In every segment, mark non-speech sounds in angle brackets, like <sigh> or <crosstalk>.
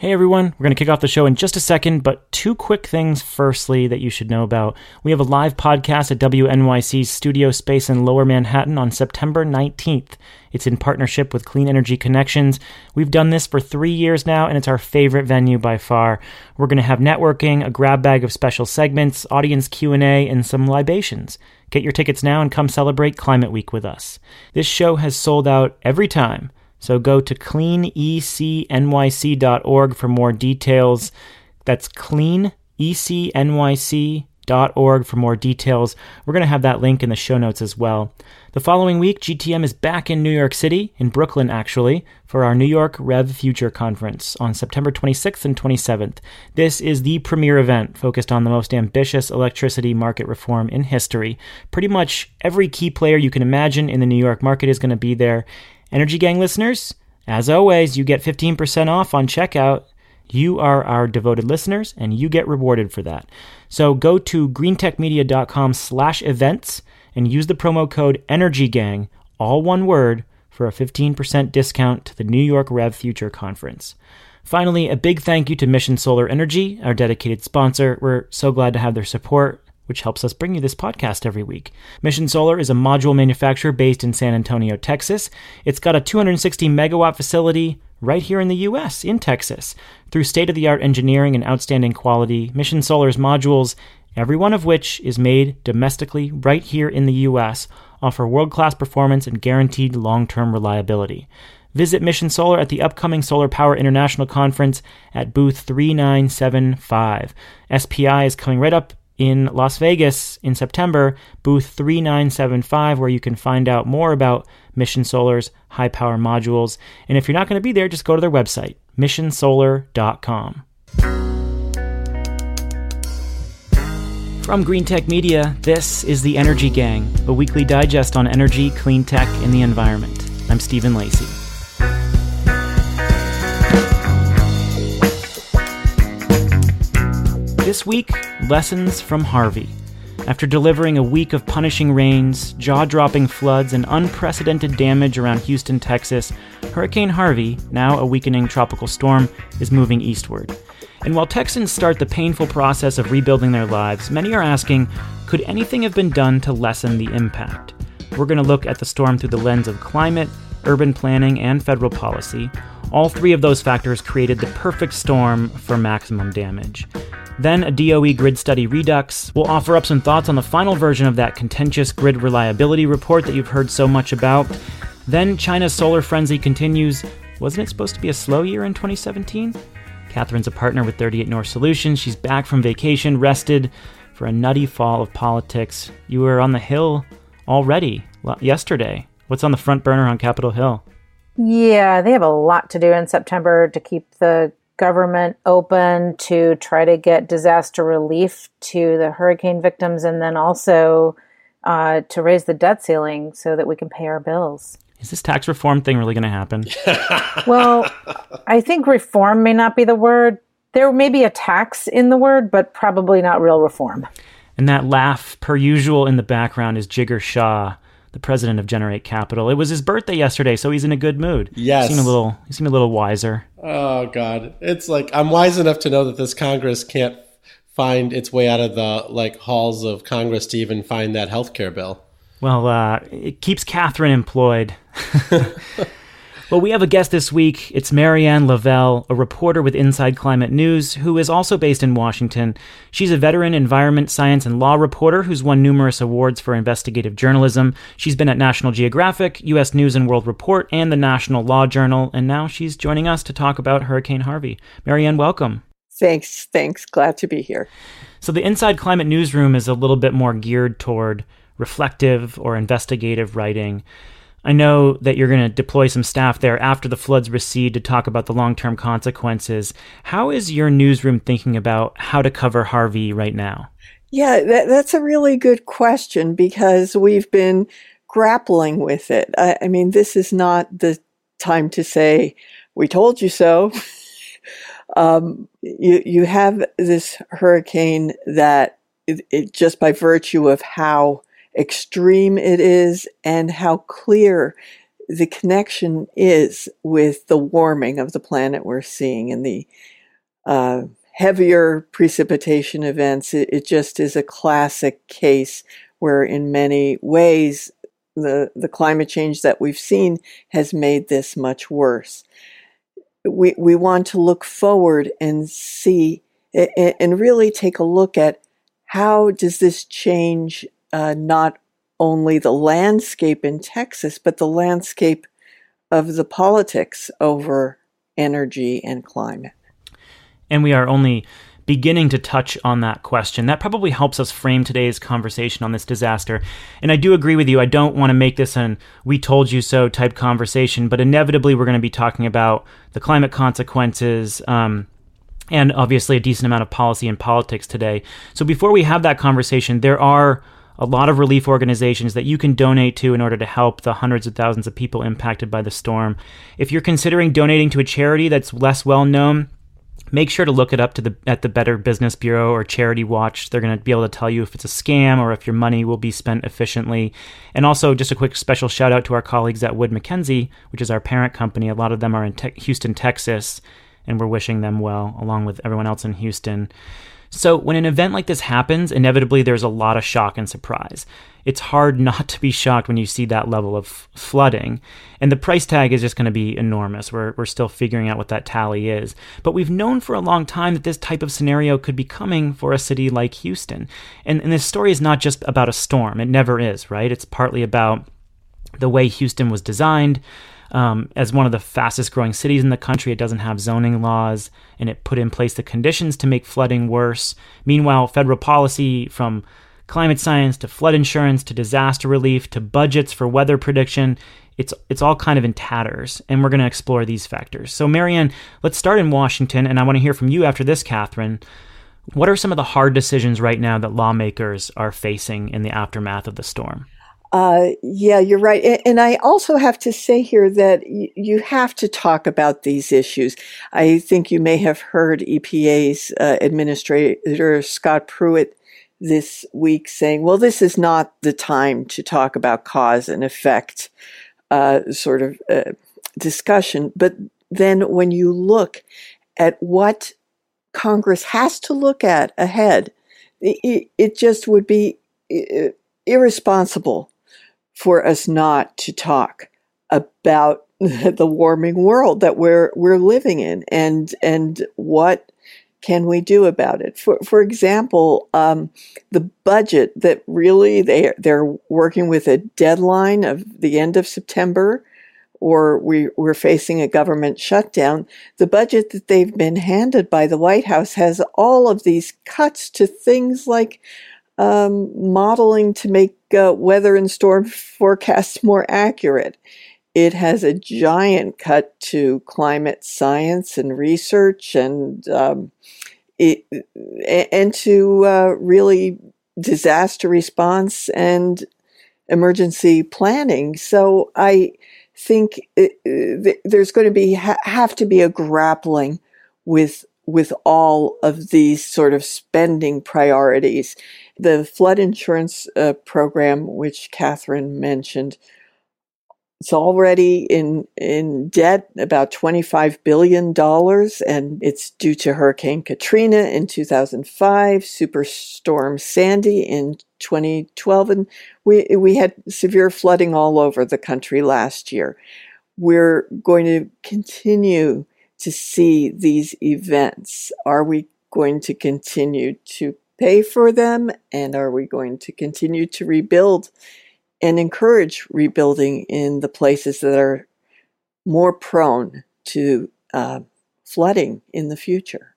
Hey everyone, we're going to kick off the show in just a second, but two quick things firstly that you should know about. We have a live podcast at WNYC's studio space in Lower Manhattan on September 19th. It's in partnership with Clean Energy Connections. We've done this for three years now, and it's our favorite venue by far. We're going to have networking, a grab bag of special segments, audience Q&A, and some libations. Get your tickets now and come celebrate Climate Week with us. This show has sold out every time. So go to cleanecnyc.org for more details. That's cleanecnyc.org for more details. We're going to have that link in the show notes as well. The following week, GTM is back in New York City, in Brooklyn actually, for our New York Rev Future Conference on September 26th and 27th. This is the premier event focused on the most ambitious electricity market reform in history. Pretty much every key player you can imagine in the New York market is going to be there. Energy Gang listeners, as always, you get 15% off on checkout. You are our devoted listeners, and you get rewarded for that. So go to greentechmedia.com slash events and use the promo code ENERGYGANG, all one word, for a 15% discount to the New York Rev Future Conference. Finally, a big thank you to Mission Solar Energy, our dedicated sponsor. We're so glad to have their support which helps us bring you this podcast every week. Mission Solar is a module manufacturer based in San Antonio, Texas. It's got a 260 megawatt facility right here in the US, in Texas. Through state of the art engineering and outstanding quality, Mission Solar's modules, every one of which is made domestically right here in the US, offer world class performance and guaranteed long term reliability. Visit Mission Solar at the upcoming Solar Power International Conference at booth 3975. SPI is coming right up in Las Vegas in September, booth 3975, where you can find out more about Mission Solar's high power modules. And if you're not going to be there, just go to their website, missionsolar.com. From Greentech Media, this is The Energy Gang, a weekly digest on energy, clean tech, and the environment. I'm Stephen Lacey. This week, lessons from Harvey. After delivering a week of punishing rains, jaw dropping floods, and unprecedented damage around Houston, Texas, Hurricane Harvey, now a weakening tropical storm, is moving eastward. And while Texans start the painful process of rebuilding their lives, many are asking could anything have been done to lessen the impact? We're going to look at the storm through the lens of climate, urban planning, and federal policy. All three of those factors created the perfect storm for maximum damage. Then a DOE grid study redux. We'll offer up some thoughts on the final version of that contentious grid reliability report that you've heard so much about. Then China's solar frenzy continues. Wasn't it supposed to be a slow year in 2017? Katherine's a partner with 38 North Solutions. She's back from vacation, rested for a nutty fall of politics. You were on the Hill already yesterday. What's on the front burner on Capitol Hill? Yeah, they have a lot to do in September to keep the government open to try to get disaster relief to the hurricane victims and then also uh, to raise the debt ceiling so that we can pay our bills. Is this tax reform thing really going to happen? <laughs> well, I think reform may not be the word. There may be a tax in the word, but probably not real reform. And that laugh, per usual, in the background is Jigar Shah the president of Generate Capital. It was his birthday yesterday, so he's in a good mood. Yes, he seemed a little. He seemed a little wiser. Oh God, it's like I'm wise enough to know that this Congress can't find its way out of the like halls of Congress to even find that health care bill. Well, uh, it keeps Katherine employed. <laughs> Well, we have a guest this week. It's Marianne Lavelle, a reporter with Inside Climate News, who is also based in Washington. She's a veteran environment, science, and law reporter who's won numerous awards for investigative journalism. She's been at National Geographic, U.S. News and World Report, and the National Law Journal, and now she's joining us to talk about Hurricane Harvey. Marianne, welcome. Thanks. Thanks. Glad to be here. So, the Inside Climate Newsroom is a little bit more geared toward reflective or investigative writing. I know that you're going to deploy some staff there after the floods recede to talk about the long term consequences. How is your newsroom thinking about how to cover Harvey right now? Yeah, that, that's a really good question because we've been grappling with it. I, I mean, this is not the time to say, we told you so. <laughs> um, you, you have this hurricane that it, it, just by virtue of how extreme it is and how clear the connection is with the warming of the planet we're seeing and the uh, heavier precipitation events. It, it just is a classic case where, in many ways, the, the climate change that we've seen has made this much worse. We, we want to look forward and see and really take a look at how does this change uh, not only the landscape in Texas, but the landscape of the politics over energy and climate. And we are only beginning to touch on that question. That probably helps us frame today's conversation on this disaster. And I do agree with you. I don't want to make this an we told you so type conversation, but inevitably we're going to be talking about the climate consequences. Um, and obviously, a decent amount of policy and politics today. So, before we have that conversation, there are a lot of relief organizations that you can donate to in order to help the hundreds of thousands of people impacted by the storm. If you're considering donating to a charity that's less well known, make sure to look it up to the at the Better Business Bureau or Charity Watch. They're going to be able to tell you if it's a scam or if your money will be spent efficiently. And also, just a quick special shout out to our colleagues at Wood Mackenzie, which is our parent company. A lot of them are in te- Houston, Texas, and we're wishing them well, along with everyone else in Houston. So, when an event like this happens, inevitably there's a lot of shock and surprise. It's hard <laughs> not to be shocked when you see that level of flooding. And the price tag is just going to be enormous. We're, we're still figuring out what that tally is. But we've known for a long time that this type of scenario could be coming for a city like Houston. And, and this story is not just about a storm, it never is, right? It's partly about the way Houston was designed, um, as one of the fastest growing cities in the country, it doesn't have zoning laws and it put in place the conditions to make flooding worse. Meanwhile, federal policy from climate science to flood insurance to disaster relief to budgets for weather prediction it's it's all kind of in tatters and we're going to explore these factors. So marianne let's start in washington and i want to hear from you after this katherine. What are some of the hard decisions right now that lawmakers are facing in the aftermath of the storm uh, yeah, you're right. And I also have to say here that you have to talk about these issues. I think you may have heard EPA's uh, Administrator Scott Pruitt this week saying, well, this is not the time to talk about cause and effect uh, sort of uh, discussion. But then when you look at what Congress has to look at ahead, it, it just would be irresponsible for us not to talk about <laughs> the warming world that we're we're living in and and what can we do about it? For for example, um, the budget that really they they're working with a deadline of the end of September, or we we're facing a government shutdown. The budget that they've been handed by the White House has all of these cuts to things like um, modeling to make uh, weather and storm forecasts more accurate. It has a giant cut to climate science and research and um, it, and to uh, really disaster response and emergency planning. So I think it, there's going to be have to be a grappling with with all of these sort of spending priorities the flood insurance uh, program, which Katherine mentioned, it's already in in debt about 25 billion dollars and it's due to hurricane katrina in 2005 superstorm sandy in 2012 and we we had severe flooding all over the country last year. We're going to continue to see these events. Are we going to continue to pay for them? And are we going to continue to rebuild and encourage rebuilding in the places that are more prone to uh, flooding in the future?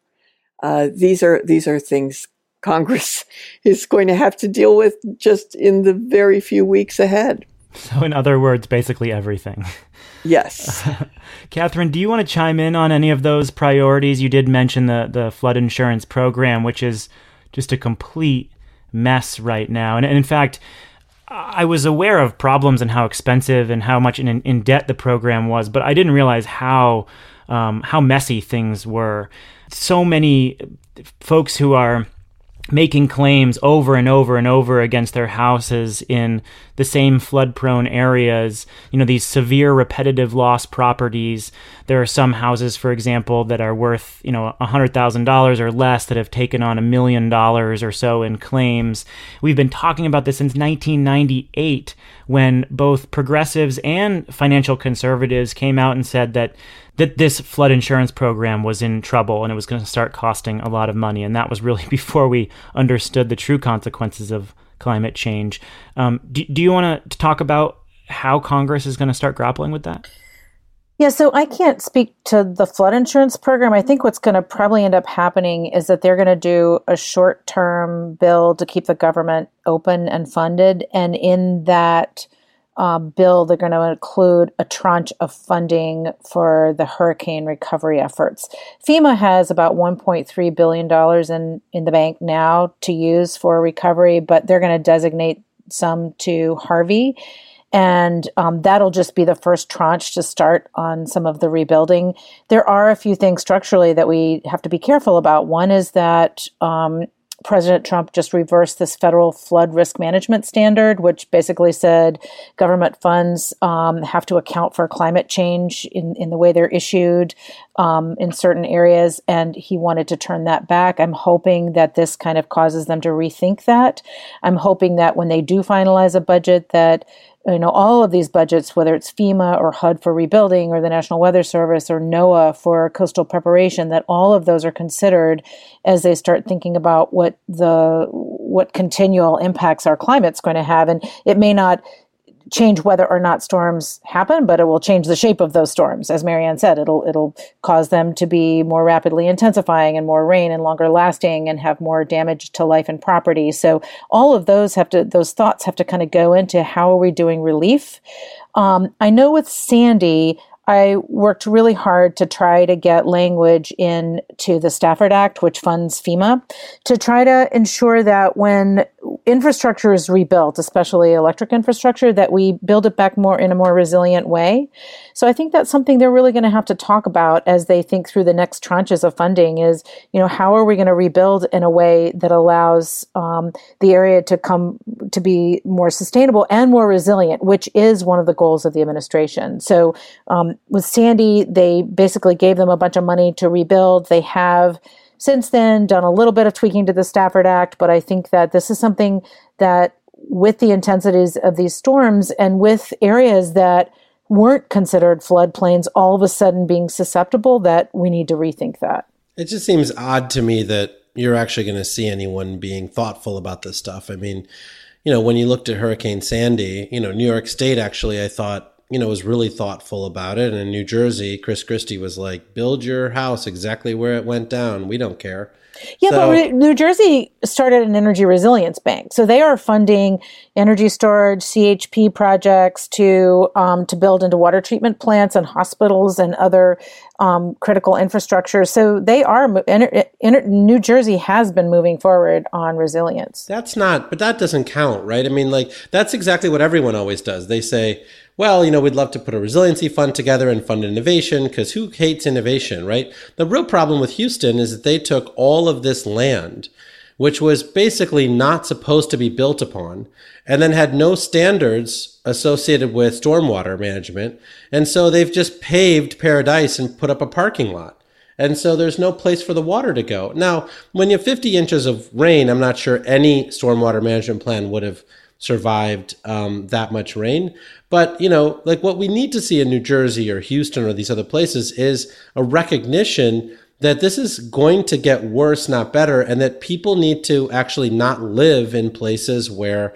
Uh, these are these are things Congress <laughs> is going to have to deal with just in the very few weeks ahead. So, in other words, basically everything. Yes. <laughs> Katherine, do you want to chime in on any of those priorities? You did mention the, the flood insurance program, which is just a complete mess right now. And, and in fact, I was aware of problems and how expensive and how much in, in debt the program was, but I didn't realize how um, how messy things were. So many folks who are making claims over and over and over against their houses in the same flood prone areas, you know, these severe repetitive loss properties. There are some houses, for example, that are worth, you know, $100,000 or less that have taken on a million dollars or so in claims. We've been talking about this since 1998 when both progressives and financial conservatives came out and said that that this flood insurance program was in trouble and it was going to start costing a lot of money. And that was really <laughs> before we understood the true consequences of climate change. Um, do, do you want to talk about how Congress is going to start grappling with that? Yeah, so I can't speak to the flood insurance program. I think what's going to probably end up happening is that they're going to do a short term bill to keep the government open and funded. And in that, uh, bill, they're going to include a tranche of funding for the hurricane recovery efforts. FEMA has about $1.3 billion in, in the bank now to use for recovery, but they're going to designate some to Harvey. And um, that'll just be the first tranche to start on some of the rebuilding. There are a few things structurally that we have to be careful about. One is that um, President Trump just reversed this federal flood risk management standard, which basically said government funds um, have to account for climate change in, in the way they're issued um, in certain areas. And he wanted to turn that back. I'm hoping that this kind of causes them to rethink that. I'm hoping that when they do finalize a budget, that you know, all of these budgets, whether it's FEMA or HUD for rebuilding or the National Weather Service or NOAA for coastal preparation, that all of those are considered as they start thinking about what the what continual impacts our climate's going to have. And it may not change whether or not storms happen, but it will change the shape of those storms. As Marianne said, it'll it'll cause them to be more rapidly intensifying and more rain and longer lasting and have more damage to life and property. So all of those have to those thoughts have to kind of go into how are we doing relief. Um, I know with Sandy, I worked really hard to try to get language into the Stafford Act, which funds FEMA, to try to ensure that when infrastructure is rebuilt, especially electric infrastructure, that we build it back more in a more resilient way. So I think that's something they're really going to have to talk about as they think through the next tranches of funding is, you know, how are we going to rebuild in a way that allows um, the area to come to be more sustainable and more resilient, which is one of the goals of the administration. So um, with Sandy, they basically gave them a bunch of money to rebuild. They have since then done a little bit of tweaking to the Stafford Act, but I think that this is something that with the intensities of these storms and with areas that weren't considered floodplains all of a sudden being susceptible that we need to rethink that. It just seems odd to me that you're actually going to see anyone being thoughtful about this stuff. I mean, you know, when you looked at Hurricane Sandy, you know, New York State actually, I thought, you know, was really thoughtful about it. And in New Jersey, Chris Christie was like, build your house exactly where it went down. We don't care. Yeah, so, but New Jersey started an energy resilience bank, so they are funding energy storage, CHP projects to um, to build into water treatment plants and hospitals and other um, critical infrastructure. So they are. New Jersey has been moving forward on resilience. That's not, but that doesn't count, right? I mean, like that's exactly what everyone always does. They say well, you know, we'd love to put a resiliency fund together and fund innovation because who hates innovation, right? The real problem with Houston is that they took all of this land, which was basically not supposed to be built upon, and then had no standards associated with stormwater management. And so they've just paved paradise and put up a parking lot. And so there's no place for the water to go. Now, when you have 50 inches of rain, I'm not sure any stormwater management plan would have survived um, that much rain. But, you know, like what we need to see in New Jersey or Houston or these other places is a recognition that this is going to get worse, not better, and that people need to actually not live in places where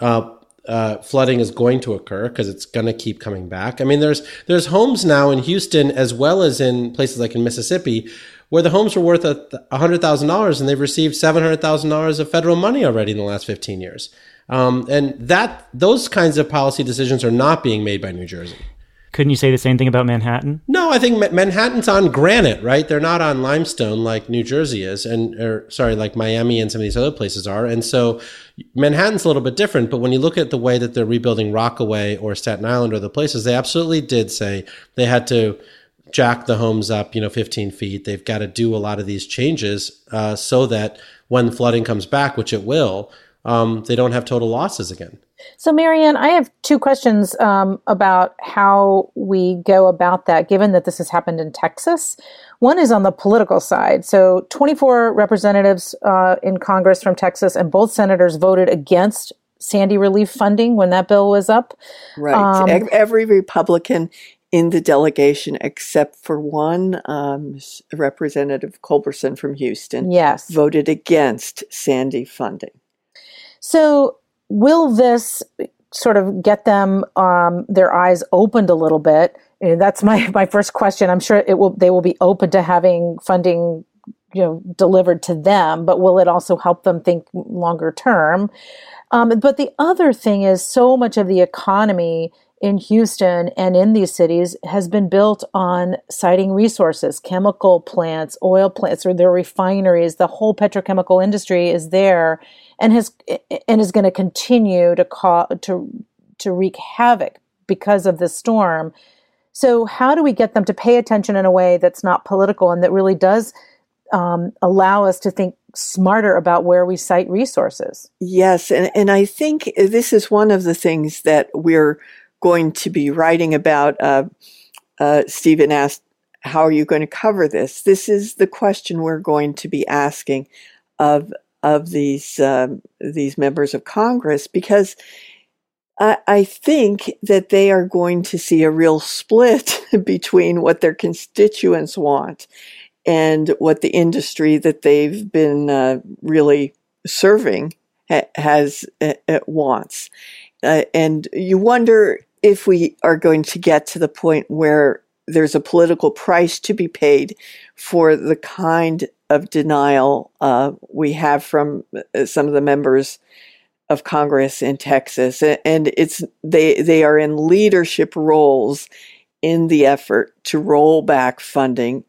uh, uh, flooding is going to occur because it's going to keep coming back. I mean, there's there's homes now in Houston as well as in places like in Mississippi where the homes were worth hundred thousand dollars and they've received seven hundred thousand dollars of federal money already in the last fifteen years. Um, and that those kinds of policy decisions are not being made by New Jersey. Couldn't you say the same thing about Manhattan? No, I think Manhattan's on granite, right? They're not on limestone like New Jersey is, and or sorry, like Miami and some of these other places are. And so Manhattan's a little bit different. But when you look at the way that they're rebuilding Rockaway or Staten Island or the places, they absolutely did say they had to jack the homes up, you know, 15 feet. They've got to do a lot of these changes uh, so that when flooding comes back, which it will, um, they don't have total losses again. So, Marianne, I have two questions um, about how we go about that, given that this has happened in Texas. One is on the political side. So, 24 representatives uh, in Congress from Texas, and both senators voted against Sandy relief funding when that bill was up. Right. Um, Every Republican in the delegation, except for one, um, Representative Culberson from Houston, yes, voted against Sandy funding. So, will this sort of get them um, their eyes opened a little bit? And that's my <laughs> my first question. I'm sure it will. They will be open to having funding, you know, delivered to them. But will it also help them think longer term? Um, but the other thing is, so much of the economy in Houston and in these cities has been built on siting resources, chemical plants, oil plants, or their refineries. The whole petrochemical industry is there and has and is going to continue to cause to to wreak havoc because of this storm. So, how do we get them to pay attention in a way that's not political and that really does um, allow us to think smarter about where we site resources? Yes, and and I think this is one of the things that we're going to be writing about. Uh, uh, Stephen asked, "How are you going to cover this?" This is the question we're going to be asking of of these um, these members of Congress because I, I think that they are going to see a real split <laughs> between what their constituents want and what the industry that they've been uh, really serving ha- has uh, uh wants. Uh, and you wonder if we are going to get to the point where there's a political price to be paid for the kind of denial uh, we have from uh, some of the members of Congress in Texas, and it's they they are in leadership roles in the effort to roll back funding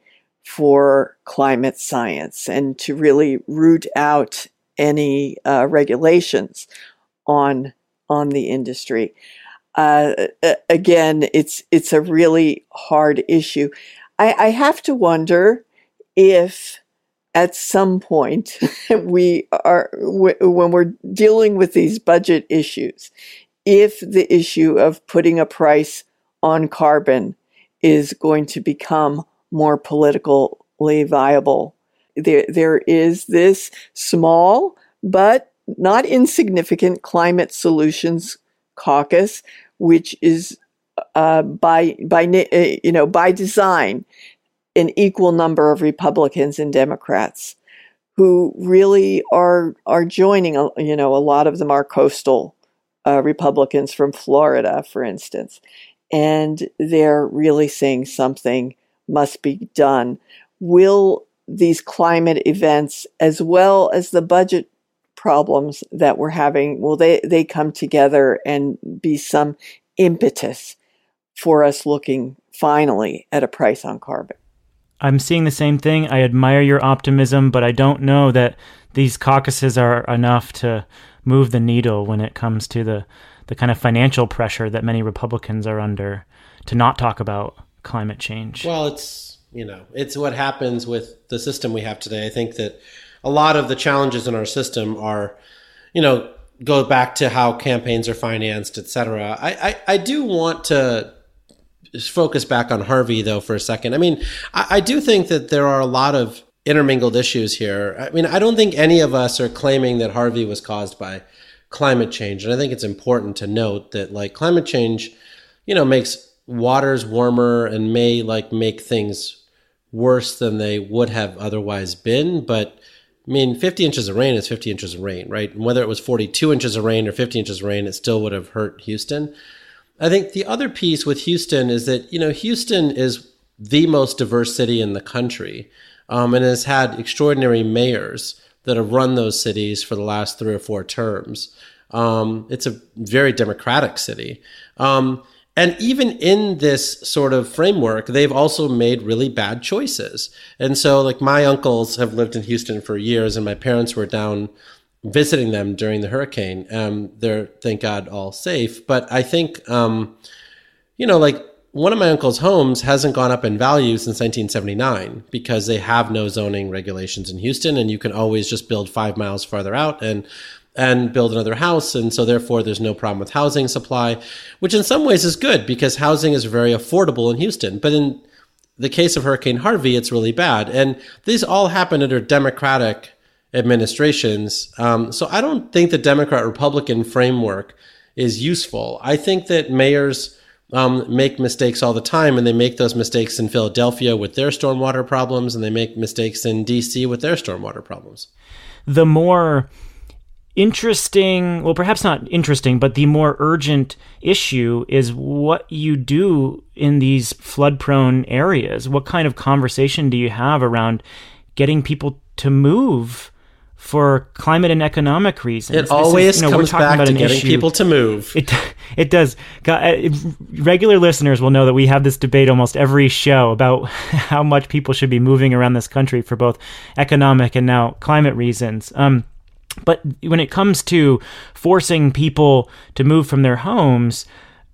for climate science and to really root out any uh, regulations on on the industry. Uh, again, it's it's a really hard issue. I, I have to wonder if at some point <laughs> we are when we're dealing with these budget issues if the issue of putting a price on carbon is going to become more politically viable. There there is this small but not insignificant climate solutions caucus which is uh, by by you know by design an equal number of Republicans and Democrats who really are are joining. You know, a lot of them are coastal uh, Republicans from Florida, for instance, and they're really saying something must be done. Will these climate events, as well as the budget problems that we're having, will they they come together and be some impetus for us looking finally at a price on carbon? I'm seeing the same thing. I admire your optimism, but I don't know that these caucuses are enough to move the needle when it comes to the, the kind of financial pressure that many Republicans are under to not talk about climate change. Well, it's, you know, it's what happens with the system we have today. I think that a lot of the challenges in our system are, you know, go back to how campaigns are financed, et cetera. I, I, I do want to focus back on Harvey though for a second. I mean, I, I do think that there are a lot of intermingled issues here. I mean, I don't think any of us are claiming that Harvey was caused by climate change. And I think it's important to note that like climate change, you know, makes waters warmer and may like make things worse than they would have otherwise been. But I mean, 50 inches of rain is 50 inches of rain, right? And whether it was 42 inches of rain or 50 inches of rain, it still would have hurt Houston. I think the other piece with Houston is that, you know, Houston is the most diverse city in the country um, and has had extraordinary mayors that have run those cities for the last three or four terms. Um, it's a very democratic city. Um, and even in this sort of framework, they've also made really bad choices. And so, like, my uncles have lived in Houston for years, and my parents were down visiting them during the hurricane. Um, they're thank God all safe, but I think um, you know, like one of my uncle's homes hasn't gone up in value since 1979 because they have no zoning regulations in Houston, and you can always just build five miles farther out and and build another house, and so therefore there's no problem with housing supply, which in some ways is good because housing is very affordable in Houston. But in the case of Hurricane Harvey, it's really bad, and these all happen under Democratic administrations. Um, so I don't think the Democrat Republican framework is useful. I think that mayors um, make mistakes all the time, and they make those mistakes in Philadelphia with their stormwater problems, and they make mistakes in DC with their stormwater problems. The more interesting, well, perhaps not interesting, but the more urgent issue is what you do in these flood prone areas. What kind of conversation do you have around getting people to move? For climate and economic reasons. It this always is, you know, comes back to getting issue. people to move. <laughs> It it does. Uh, regular listeners will know that we have this debate almost every show about <laughs> how much people should be moving around this country for both economic and now climate reasons. Um, but when it comes to forcing people to move from their homes,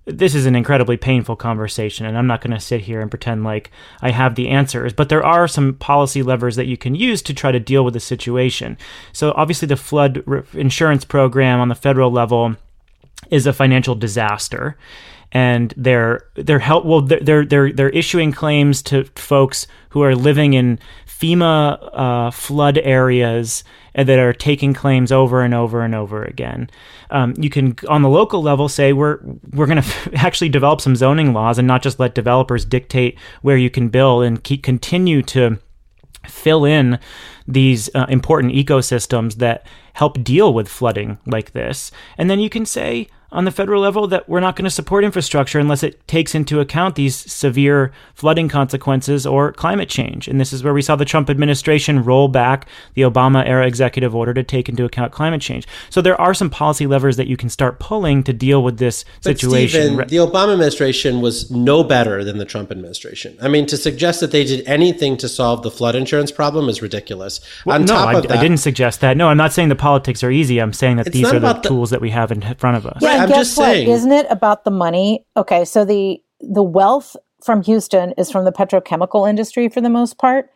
this is an incredibly painful conversation, and I'm not going to sit here and pretend like I have the answers. But there are some policy levers that you can use to try to deal with the situation. So, obviously, the flood insurance program on the federal level is a financial disaster and they're they're help well they're they're they're issuing claims to folks who are living in FEMA uh, flood areas that are taking claims over and over and over again. Um, you can, on the local level, say we're we're going to f- actually develop some zoning laws and not just let developers dictate where you can build and keep continue to fill in these uh, important ecosystems that help deal with flooding like this. And then you can say, on the federal level that we're not going to support infrastructure unless it takes into account these severe flooding consequences or climate change. And this is where we saw the Trump administration roll back the Obama era executive order to take into account climate change. So there are some policy levers that you can start pulling to deal with this but situation. Stephen, the Obama administration was no better than the Trump administration. I mean, to suggest that they did anything to solve the flood insurance problem is ridiculous. Well, On no, top I, of that, I didn't suggest that. No, I'm not saying the politics are easy. I'm saying that these are the, the tools that we have in front of us. Yeah, I'm just what? saying. Isn't it about the money? Okay, so the the wealth from Houston is from the petrochemical industry for the most part.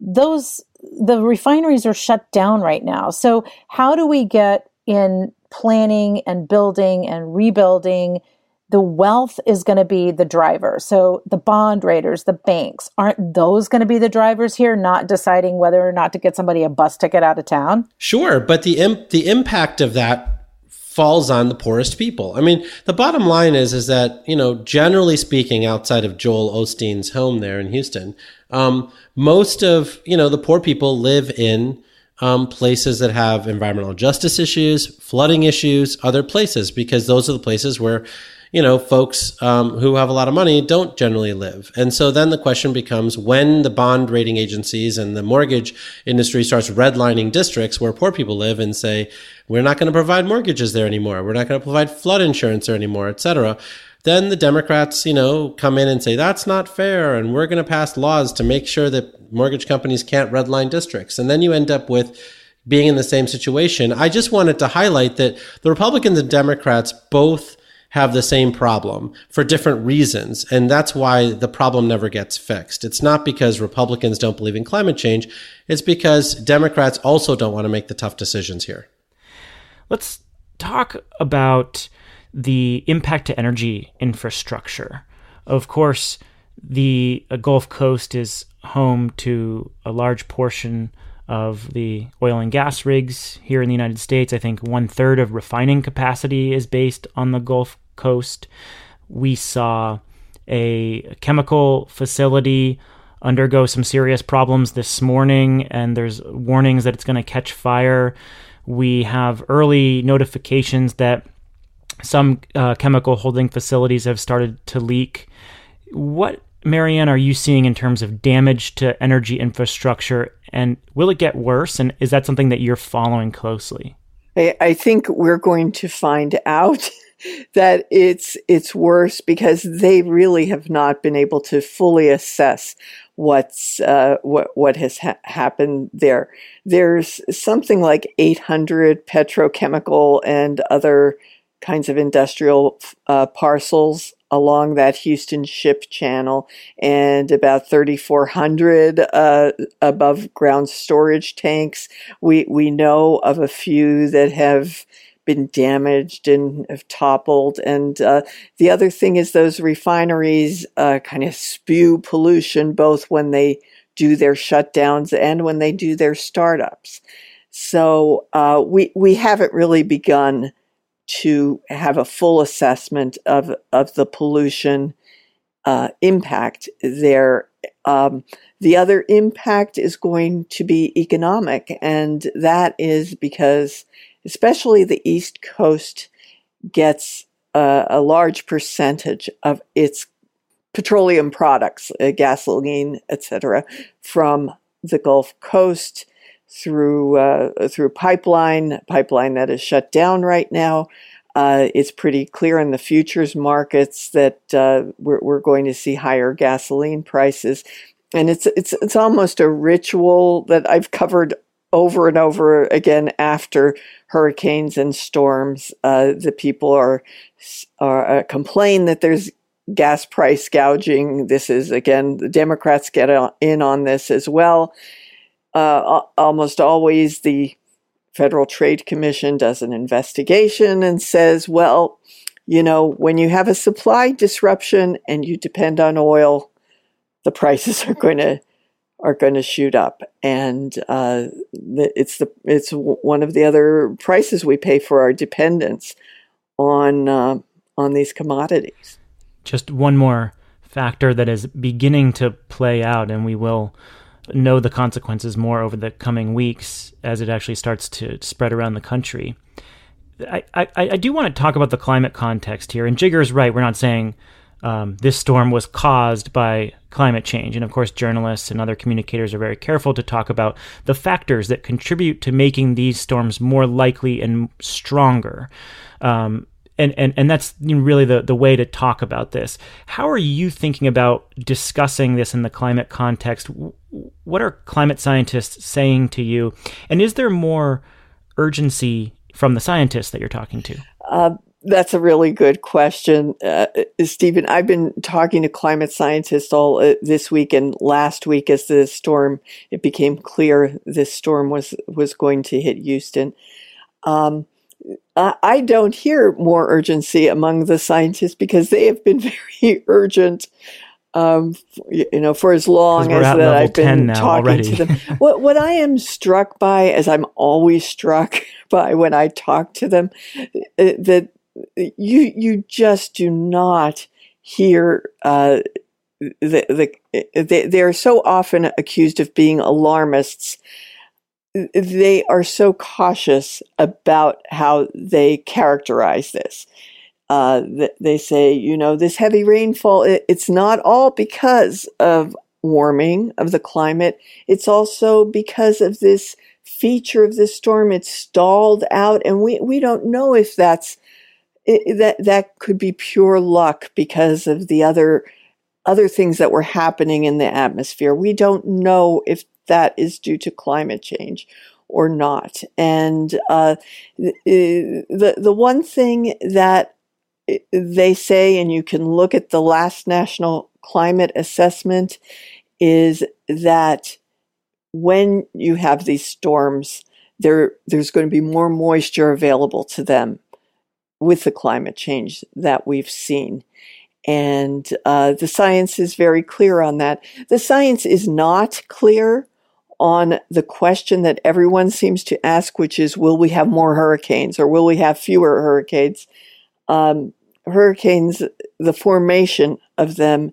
Those the refineries are shut down right now. So how do we get in planning and building and rebuilding? The wealth is going to be the driver. So the bond raters, the banks, aren't those going to be the drivers here, not deciding whether or not to get somebody a bus ticket out of town? Sure, but the imp- the impact of that falls on the poorest people. I mean, the bottom line is is that you know, generally speaking, outside of Joel Osteen's home there in Houston, um, most of you know the poor people live in um, places that have environmental justice issues, flooding issues, other places, because those are the places where you know, folks um, who have a lot of money don't generally live. And so then the question becomes when the bond rating agencies and the mortgage industry starts redlining districts where poor people live and say, we're not going to provide mortgages there anymore. We're not going to provide flood insurance there anymore, et cetera. Then the Democrats, you know, come in and say, that's not fair. And we're going to pass laws to make sure that mortgage companies can't redline districts. And then you end up with being in the same situation. I just wanted to highlight that the Republicans and Democrats both have the same problem for different reasons. And that's why the problem never gets fixed. It's not because Republicans don't believe in climate change. It's because Democrats also don't want to make the tough decisions here. Let's talk about the impact to energy infrastructure. Of course, the uh, Gulf Coast is home to a large portion of the oil and gas rigs here in the United States. I think one third of refining capacity is based on the Gulf Coast. We saw a chemical facility undergo some serious problems this morning, and there's warnings that it's going to catch fire. We have early notifications that some uh, chemical holding facilities have started to leak. What Marianne, are you seeing in terms of damage to energy infrastructure? And will it get worse? And is that something that you're following closely? I, I think we're going to find out <laughs> that it's it's worse because they really have not been able to fully assess what's uh, what what has ha- happened there. There's something like 800 petrochemical and other kinds of industrial uh, parcels along that Houston ship channel and about 3,400 uh, above ground storage tanks. We, we know of a few that have been damaged and have toppled. And uh, the other thing is those refineries uh, kind of spew pollution both when they do their shutdowns and when they do their startups. So uh, we we haven't really begun to have a full assessment of of the pollution uh, impact there. Um, the other impact is going to be economic, and that is because, especially the East Coast, gets a, a large percentage of its petroleum products, uh, gasoline, etc., from the Gulf Coast through uh, through pipeline, pipeline that is shut down right now. Uh, it's pretty clear in the futures markets that uh, we're, we're going to see higher gasoline prices, and it's it's it's almost a ritual that I've covered over and over again after hurricanes and storms. Uh, the people are, are uh, complain that there's gas price gouging. This is again the Democrats get in on this as well uh, almost always the Federal Trade Commission does an investigation and says, well, you know, when you have a supply disruption and you depend on oil, the prices <laughs> are going to are going to shoot up, and uh, it's the it's one of the other prices we pay for our dependence on uh, on these commodities. Just one more factor that is beginning to play out, and we will know the consequences more over the coming weeks as it actually starts to spread around the country. I, I, I do want to talk about the climate context here. And Jigar is right. We're not saying um, this storm was caused by climate change. And of course, journalists and other communicators are very careful to talk about the factors that contribute to making these storms more likely and stronger. Um, and, and, and that's really the, the way to talk about this. How are you thinking about discussing this in the climate context? What are climate scientists saying to you? And is there more urgency from the scientists that you're talking to? Uh, that's a really good question, uh, Stephen. I've been talking to climate scientists all uh, this week and last week as the storm it became clear this storm was was going to hit Houston. Um, I don't hear more urgency among the scientists because they have been <laughs> very urgent. Um, you know, for as long as that I've been talking already. to them. <laughs> what what I am struck by, as I'm always struck <laughs> by when I talk to them, uh, that you you just do not hear uh, the, the they, they are so often accused of being alarmists they are so cautious about how they characterize this. Uh, they say, you know, this heavy rainfall, it, it's not all because of warming of the climate. It's also because of this feature of this storm. It's stalled out, and we, we don't know if that's it, that that could be pure luck because of the other other things that were happening in the atmosphere. We don't know if that is due to climate change or not. And uh, the the one thing that they say, and you can look at the last national climate assessment, is that when you have these storms, there there's going to be more moisture available to them with the climate change that we've seen. And uh, the science is very clear on that. The science is not clear on the question that everyone seems to ask, which is, will we have more hurricanes or will we have fewer hurricanes? Um, hurricanes, the formation of them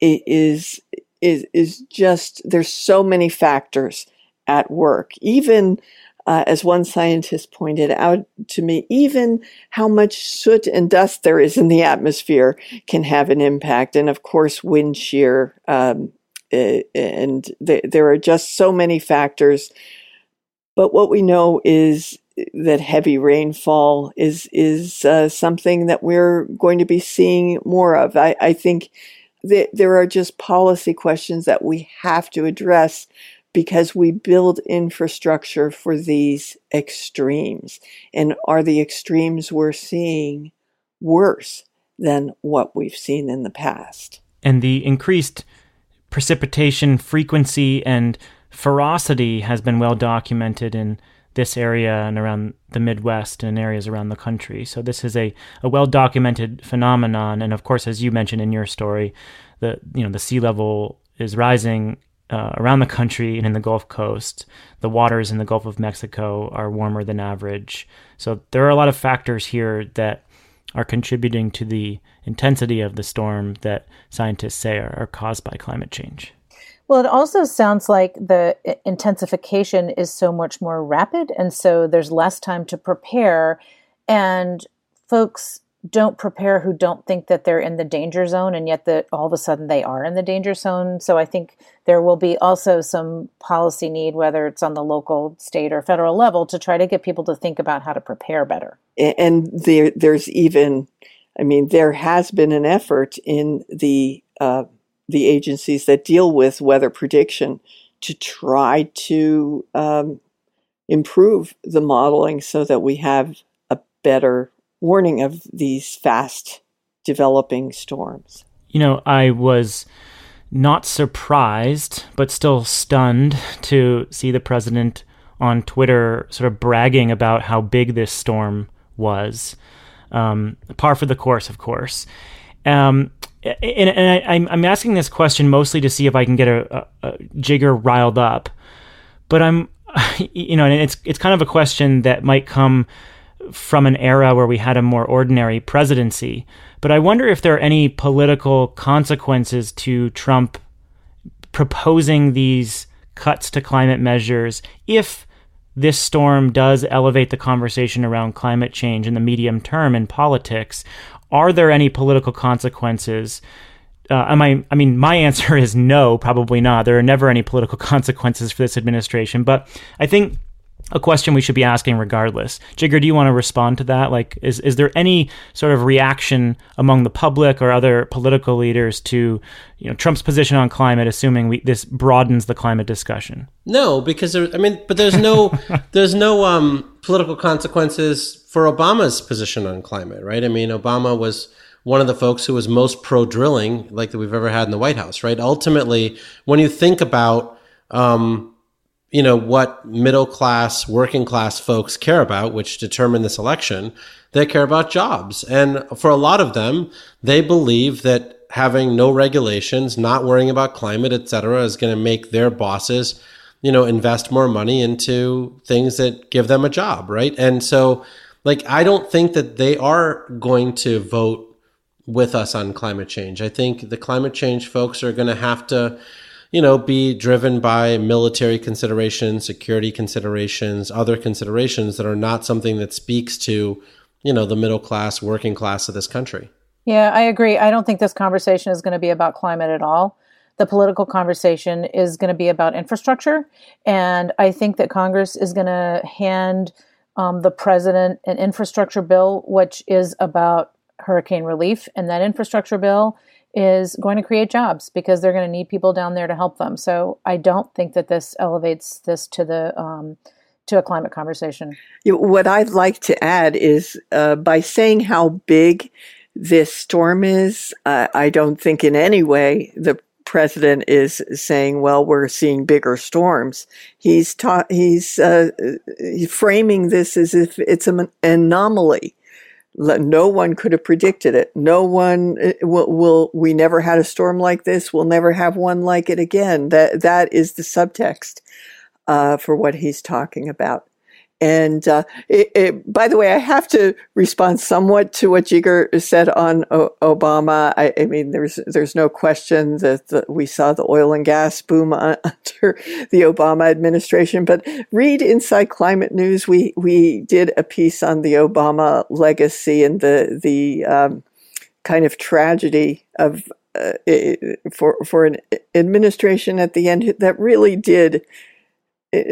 is, is, is just, there's so many factors at work. Even, uh, as one scientist pointed out to me, even how much soot and dust there is in the atmosphere can have an impact. And of course, wind shear, um, and there are just so many factors. But what we know is that heavy rainfall is is uh, something that we're going to be seeing more of. I, I think that there are just policy questions that we have to address because we build infrastructure for these extremes. And are the extremes we're seeing worse than what we've seen in the past. And the increased precipitation frequency and ferocity has been well documented in this area and around the Midwest and areas around the country. So this is a, a well documented phenomenon. And of course, as you mentioned in your story, the you know the sea level is rising uh, around the country and in the Gulf Coast. The waters in the Gulf of Mexico are warmer than average. So there are a lot of factors here that are contributing to the intensity of the storm that scientists say are, are caused by climate change. Well, it also sounds like the intensification is so much more rapid, and so there's less time to prepare. And folks don't prepare who don't think that they're in the danger zone, and yet that all of a sudden they are in the danger zone. So I think there will be also some policy need, whether it's on the local, state, or federal level, to try to get people to think about how to prepare better. And there, there's even, I mean, there has been an effort in the uh, the agencies that deal with weather prediction to try to um, improve the modeling so that we have a better warning of these fast developing storms. You know, I was not surprised, but still stunned to see the president on Twitter sort of bragging about how big this storm was. Um, par for the course, of course. Um, and, and I, am asking this question mostly to see if I can get a, a, a Jigar riled up, but I'm, <laughs> you know, and it's it's kind of a question that might come from an era where we had a more ordinary presidency. But I wonder if there are any political consequences to Trump proposing these cuts to climate measures if this storm does elevate the conversation around climate change in the medium term in politics. Are there any political consequences? Uh, am I, I mean, my <laughs> answer is no, probably not. There are never any political <laughs> consequences for this administration. But I think a question we should be asking regardless. Jigar, do you want to respond to that? Like, is, is there any sort of reaction among the public or other political leaders to, you know, Trump's position on climate, assuming we, this broadens the climate discussion? No, because there, I mean, but there's no, <laughs> there's no um, political consequences for Obama's position on climate, right? I mean, Obama was one of the folks who was most pro drilling, like that we've ever had in the White House, right? Ultimately, when you think about, um, you know, what middle class, working class folks care about, which determine this election, they care about jobs. And for a lot of them, they believe that having no regulations, not worrying about climate, et cetera, is going to make their bosses, you know, invest more money into things that give them a job, right? And so, like, I don't think that they are going to vote with us on climate change. I think the climate change folks are going to have to, you know, be driven by military considerations, security considerations, other considerations that are not something that speaks to, you know, the middle class, working class of this country. Yeah, I agree. I don't think this conversation is going to be about climate at all. The political conversation is going to be about infrastructure. And I think that Congress is going to hand um, the president an infrastructure bill, which is about hurricane relief. And that infrastructure bill is going to create jobs because they're going to need people down there to help them. So I don't think that this elevates this to the um, to a climate conversation. What I'd like to add is uh, by saying how big this storm is, uh, I don't think in any way the president is saying, "Well, we're seeing bigger storms." He's ta- he's uh, framing this as if it's an anomaly no one could have predicted it. No one eh, will, will, we never had a storm like this. We'll never have one like it again. That, that is the subtext, uh, for what he's talking about. And uh, it, it, by the way, I have to respond somewhat to what Jigar said on o- Obama. I, I, mean, there's there's no question that the, we saw the oil and gas boom <laughs> under the Obama administration. But read Inside Climate News. We we did a piece on the Obama legacy and the the um, kind of tragedy of uh, for for an administration at the end that really did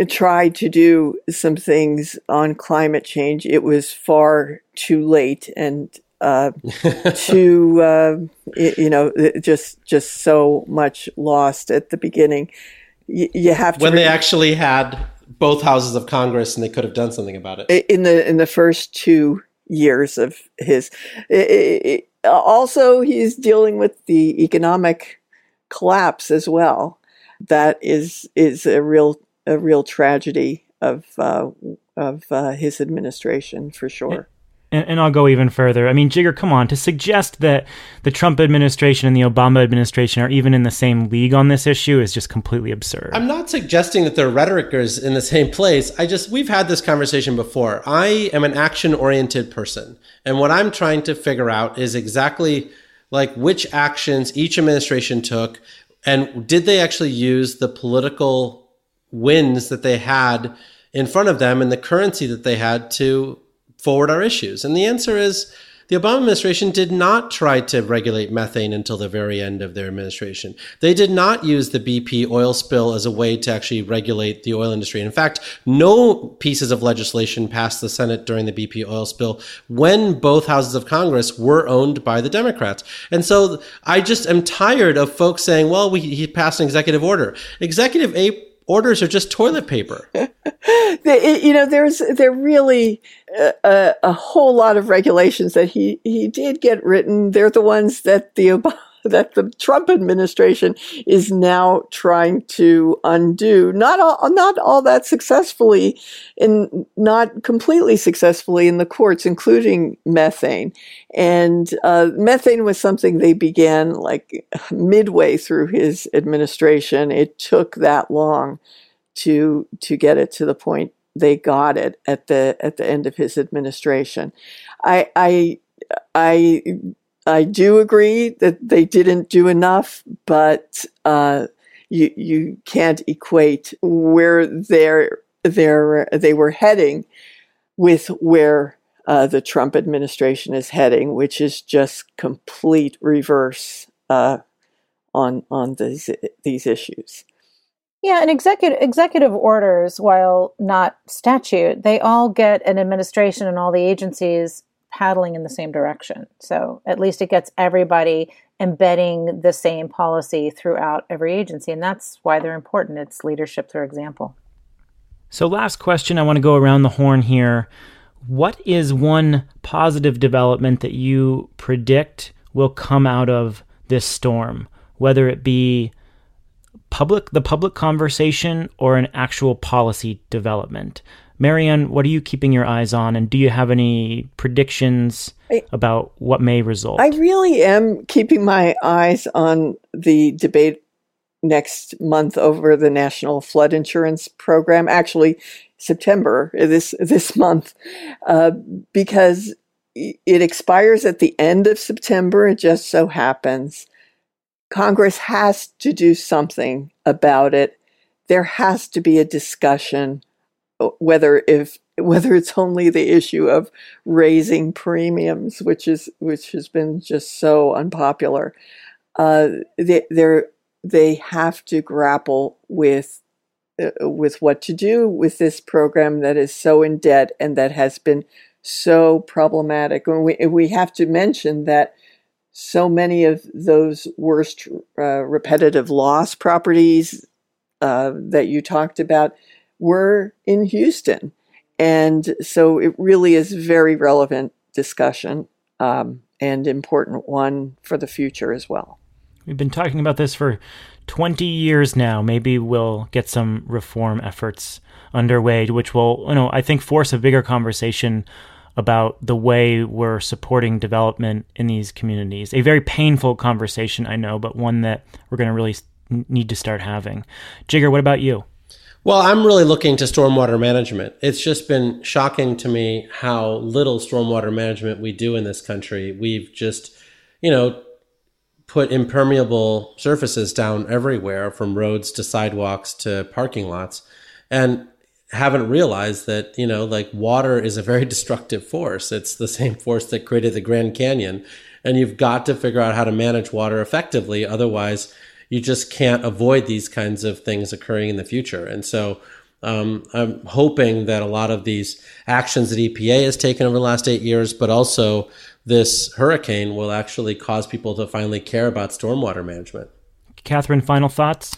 tried to do some things on climate change, it was far too late and uh, <laughs> too, uh, you know, just just so much lost at the beginning. Y- you have to when re- they actually had both houses of Congress and they could have done something about it in the in the first two years of his. It, it, also, he's dealing with the economic collapse as well. That is is a real a real tragedy of uh, of uh, his administration for sure and, and I'll go even further. I mean, Jigar, come on, to suggest that the Trump administration and the Obama administration are even in the same league on this issue is just completely absurd. I'm not suggesting that their rhetoric is in the same place. I just, we've had this conversation before. I am an action oriented person. And what I'm trying to figure out is exactly like which actions each administration took and did they actually use the political wins that they had in front of them and the currency that they had to forward our issues? And the answer is the Obama administration did not try to regulate methane until the very end of their administration. They did not use the BP oil spill as a way to actually regulate the oil industry. In fact, no pieces of legislation passed the Senate during the BP oil spill when both houses of Congress were owned by the Democrats. And so I just am tired of folks saying, well, we, he passed an executive order. Executive A orders are just toilet paper. <laughs> you know, there's there really a, uh, a, whole lot of regulations that he he did get written. They're the ones that the <laughs> that the Trump administration is now trying to undo. Not all, not all that successfully, in not completely successfully in the courts, including methane. And uh, methane was something they began like midway through his administration. It took that long to to get it to the point they got it at the at the end of his administration. I I I I do agree that they didn't do enough, but uh, you you can't equate where they're they're they were heading with where uh, the Trump administration is heading, which is just complete reverse uh, on on these these issues. Yeah, and executive executive orders, while not statute, they all get an administration and all the agencies paddling in the same direction. So at least it gets everybody embedding the same policy throughout every agency. And that's why they're important. It's leadership through example. So, last question I want to go around the horn here. What is one positive development that you predict will come out of this storm, whether it be public the public conversation or an actual policy development? Marianne, what are you keeping your eyes on, and do you have any predictions I, about what may result? I really am keeping my eyes on the debate next month over the National Flood Insurance Program. Actually, September this this month, uh, because it expires at the end of September. It just so happens. Congress has to do something about it. There has to be a discussion whether if whether it's only the issue of raising premiums, which is which has been just so unpopular, uh, they they have to grapple with uh, with what to do with this program that is so in debt and that has been so problematic. And we we have to mention that so many of those worst uh, repetitive loss properties uh, that you talked about were in Houston. And so it really is very relevant discussion um, and important one for the future as well. We've been talking about this for 20 years now. Maybe we'll get some reform efforts underway, which will, you know, I think force a bigger conversation about the way we're supporting development in these communities. A very painful conversation, I know, but one that we're going to really need to start having. Jigar, what about you? Well, I'm really looking to stormwater management. It's just been shocking to me how little stormwater management we do in this country. We've just, you know, put impermeable surfaces down everywhere from roads to sidewalks to parking lots and haven't realized that, you know, like water is a very <laughs> destructive force. It's the same force that created the Grand Canyon. And you've got to figure out how to manage water effectively. Otherwise, you just can't avoid these kinds of things occurring in the future. And so um, I'm hoping that a lot of these actions that EPA has taken over the last eight years, but also this hurricane will actually cause people to finally care about stormwater management. Katherine, final thoughts?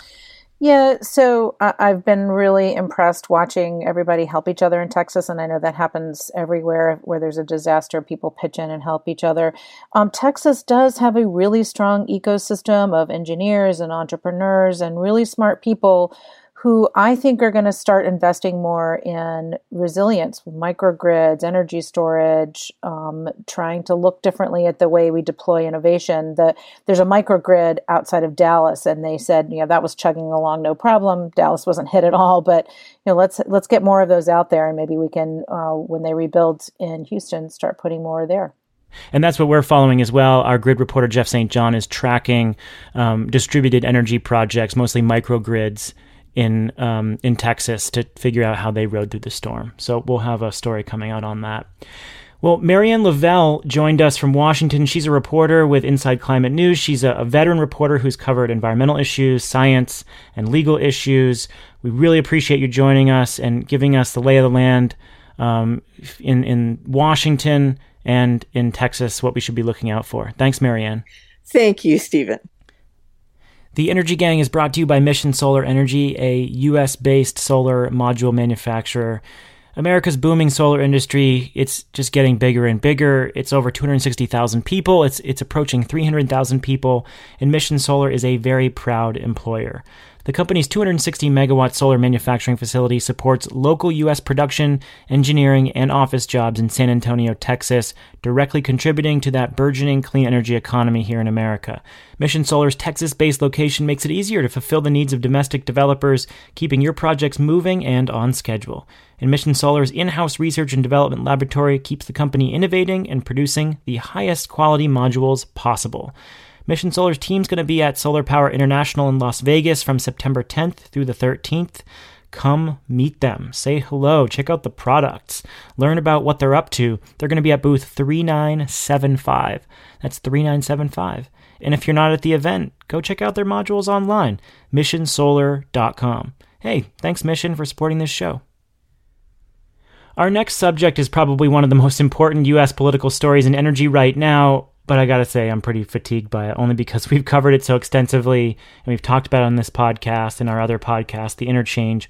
Yeah, so I've been really impressed watching everybody help each other in Texas, and I know that happens everywhere where there's a disaster. People pitch in and help each other. Um, Texas does have a really strong ecosystem of engineers and entrepreneurs and really smart people who I think are going to start investing more in resilience, microgrids, energy storage, um, trying to look differently at the way we deploy innovation. The, there's a microgrid outside of Dallas, and they said, you know, that was chugging along no problem. Dallas wasn't hit at all, but you know, let's let's get more of those out there, and maybe we can, uh, when they rebuild in Houston, start putting more there. And that's what we're following as well. Our grid reporter, Jeff St. John, is tracking um, distributed energy projects, mostly microgrids in um, in Texas to figure out how they rode through the storm. So we'll have a story coming out on that. Well, Marianne Lavelle joined us from Washington. She's a reporter with Inside Climate News. She's a, a, veteran reporter who's covered environmental issues, science, and legal issues. We really appreciate you joining us and giving us the lay of the land um, in in Washington and in Texas. What we should be looking out for. Thanks, Marianne. Thank you, Stephen. The Energy Gang is brought to you by Mission Solar Energy, a US based solar module manufacturer. America's booming solar industry, it's just getting bigger and bigger. It's over 260,000 people. It's it's approaching 300,000 people, and Mission Solar is a very proud employer. The company's 260 megawatt solar manufacturing facility supports local U.S. production, engineering, and office jobs in San Antonio, Texas, directly contributing to that burgeoning clean energy economy here in America. Mission Solar's Texas based location makes it easier to fulfill the needs of domestic developers, keeping your projects moving and on schedule. And Mission Solar's in house research and development laboratory keeps the company innovating and producing the highest quality modules possible. Mission Solar's team's going to be at Solar Power International in Las Vegas from September 10th through the 13th. Come meet them. Say hello. Check out the products. Learn about what they're up to. They're going to be at booth 3975. That's 3975. And if you're not at the event, go check out their modules online, missionsolar.com. Hey, thanks, Mission, for supporting this show. Our next subject is probably one of the most important U.S. political stories in energy right now, but I gotta say, I'm pretty fatigued by it, only because <laughs> we've covered it so extensively and we've talked about it on this podcast and our other podcast, The Interchange.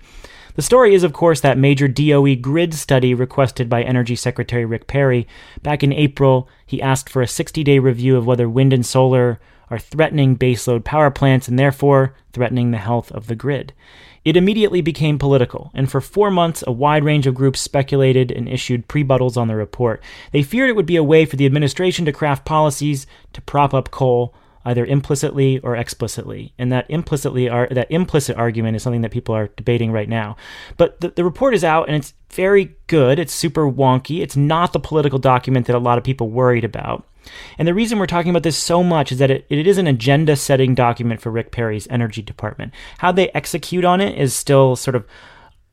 The story is, of course, that major DOE grid study requested by Energy Secretary Rick Perry. Back in April, he asked for a 60 day review of whether wind and solar are threatening baseload power plants and therefore threatening the health of the grid. It immediately became political, and for four months, a wide range of groups speculated and issued prebuttals on the report. They feared it would be a way for the administration to craft policies to prop up coal, either implicitly or explicitly. And that implicitly that implicit argument is something that people are debating right now. But the, the report is out and it's very good. It's super wonky. It's not the political document that a lot of people worried about. And the reason we're talking about this so much is that it, it is an agenda setting document for Rick Perry's energy department. How they execute on it is still sort of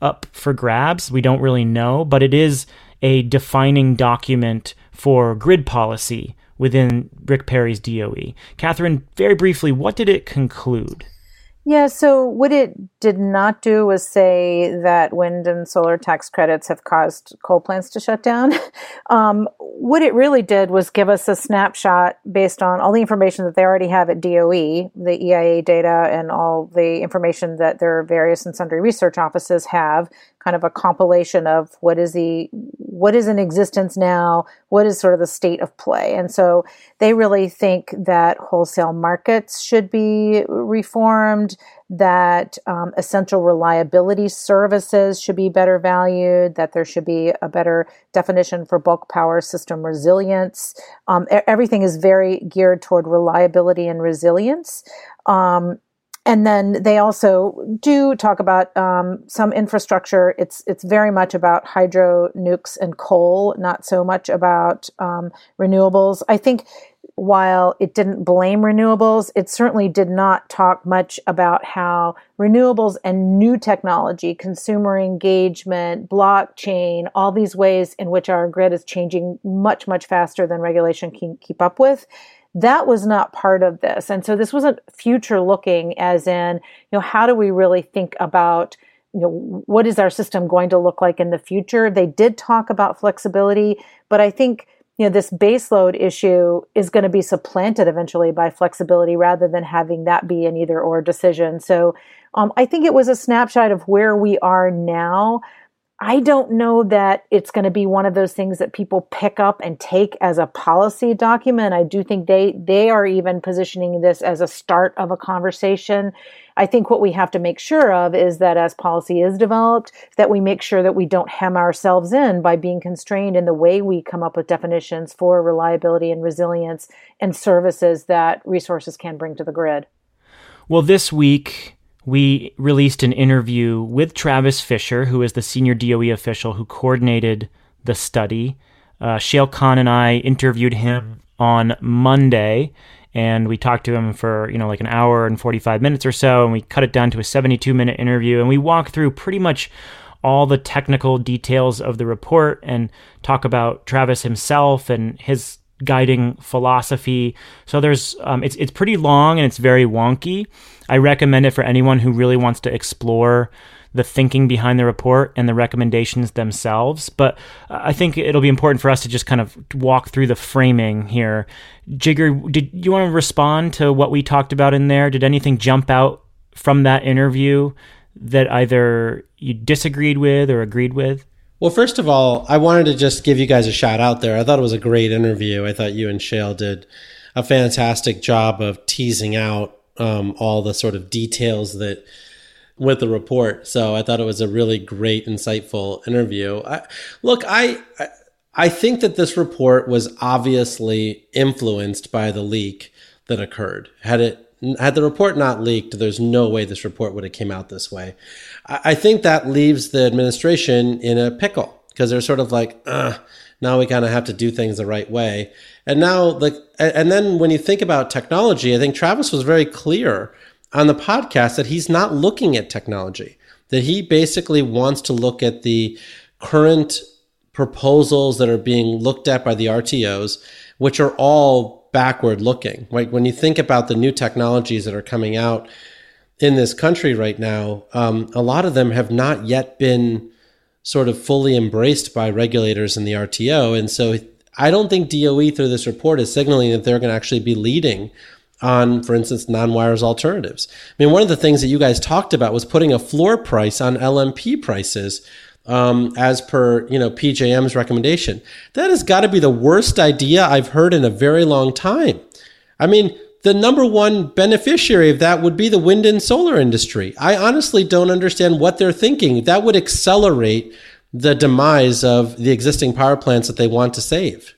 up for grabs. We don't really know, but it is a defining document for grid policy within Rick Perry's DOE. Katherine, very briefly, what did it conclude? Yeah, so what it did not do was say that wind and solar tax credits have caused coal plants to shut down. <laughs> um, what it really did was give us a snapshot based on all the information that they already have at DOE, the EIA data, and all the information that their various and sundry research offices have, kind of a compilation of what is the what is in existence now, what is sort of the state of play. And so they really think that wholesale markets should be reformed, that um, essential reliability services should be better valued, that there should be a better definition for bulk power system resilience. Um, everything is very geared toward reliability and resilience. Um, and then they also do talk about um, some infrastructure. It's it's very much about hydro, nukes, and coal, not so much about um, renewables. I think while it didn't blame renewables, it certainly did not talk much about how renewables and new technology, consumer engagement, blockchain, all these ways in which our grid is changing much much faster than regulation can keep up with that was not part of this. And so this wasn't future looking as in, you know, how do we really think about you know what is our system going to look like in the future they did talk about flexibility but i think you know, this baseload issue is going to be supplanted eventually by flexibility rather than having that be an either or decision. So um, I think it was a snapshot of where we are now. I don't know that it's going to be one of those things that people pick up and take as a policy document. I do think they they are even positioning this as a start of a conversation. I think what we have to make sure of is that as policy is developed, that we make sure that we don't hem ourselves in by being constrained in the way we come up with definitions for reliability and resilience and services that resources can bring to the grid. Well, this week we released an interview with Travis Fisher, who is the senior DOE official who coordinated the study. Uh, Shayle Kann and I interviewed him on Monday, and we talked to him for you know like an hour and 45 minutes or so, and we cut it down to a 72 minute interview, and we walked through pretty much all the technical details of the report and talk about Travis himself and his guiding philosophy. So there's um, it's it's pretty long and it's very wonky. I recommend it for anyone who really wants to explore the thinking behind the report and the recommendations themselves. But I think it'll be important for us to just kind of walk through the framing here. Jigar, did you want to respond to what we talked about in there? Did anything jump out from that interview that either you disagreed with or agreed with? Well, first of all, I wanted to just give you guys a shout out there. I thought it was a great interview. I thought you and Shayle did a fantastic job of teasing out um, all the sort of details that with the report. So I thought it was a really great, insightful interview. I, look, I I think that this report was obviously influenced by the leak that occurred. Had it had the report not leaked, there's no way this report would have came out this way. I think that leaves the administration in a pickle because they're sort of like, now we kind of have to do things the right way. And now, like, and then when you think about technology, I think Travis was very clear on the podcast that he's not looking at technology, that he basically wants to look at the current proposals that are being looked at by the RTOs, which are all backward looking. Like when you think about the new technologies that are coming out in this country right now, um, a lot of them have not yet been sort of fully embraced by regulators in the RTO. And so I don't think DOE through this report is signaling that they're going to actually be leading on, for instance, non-wires alternatives. I mean, one of the things that you guys talked about was putting a floor price on LMP prices um, as per you know PJM's recommendation. That has got to be the worst idea I've heard in a very long time. I mean, the number one beneficiary of that would be the wind and solar industry. I honestly don't understand what they're thinking. That would accelerate the demise of the existing power plants that they want to save.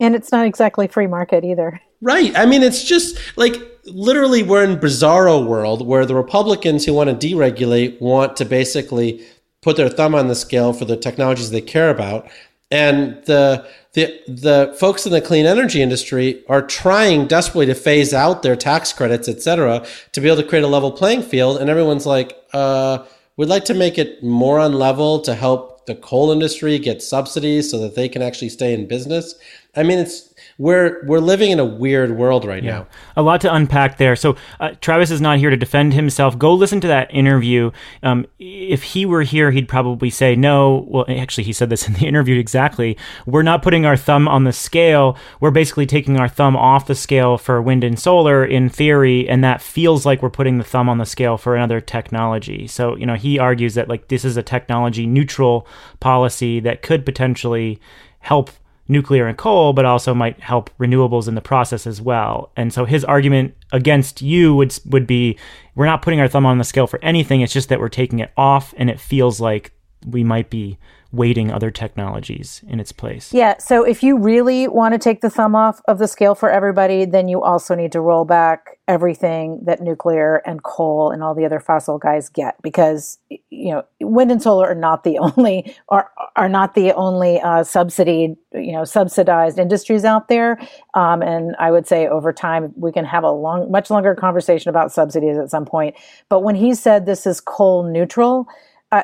And it's not exactly free market either. Right. I mean, it's just like literally we're in bizarro world where the Republicans who want to deregulate want to basically put their thumb on the scale for the technologies they care about. And the the the folks in the clean energy industry are trying desperately to phase out their tax credits, et cetera, to be able to create a level playing field. And everyone's like, uh, we'd like to make it more on level to help the coal industry get subsidies so that they can actually stay in business. I mean, it's we're we're living in a weird world right yeah. now. A lot to unpack there. So uh, Travis is not here to defend himself. Go listen to that interview. Um, if he were here, he'd probably say no. Well, actually, he said this in the interview exactly. We're not putting our thumb on the scale. We're basically taking our thumb off the scale for wind and solar in theory, and that feels like we're putting the thumb on the scale for another technology. So you know, he argues that like this is a technology neutral policy that could potentially help nuclear and coal, but also might help renewables in the process as well. And so his argument against you would would be we're not putting our thumb on the scale for anything. It's just that we're taking it off, and it feels like we might be weighting other technologies in its place. Yeah. So if you really want to take the thumb off of the scale for everybody, then you also need to roll back everything that nuclear and coal and all the other fossil guys get because you know wind and solar are not the <laughs> only are are not the only uh, you know subsidized industries out there. Um, and I would say over time we can have a long, much longer conversation about subsidies at some point. But when he said this is coal neutral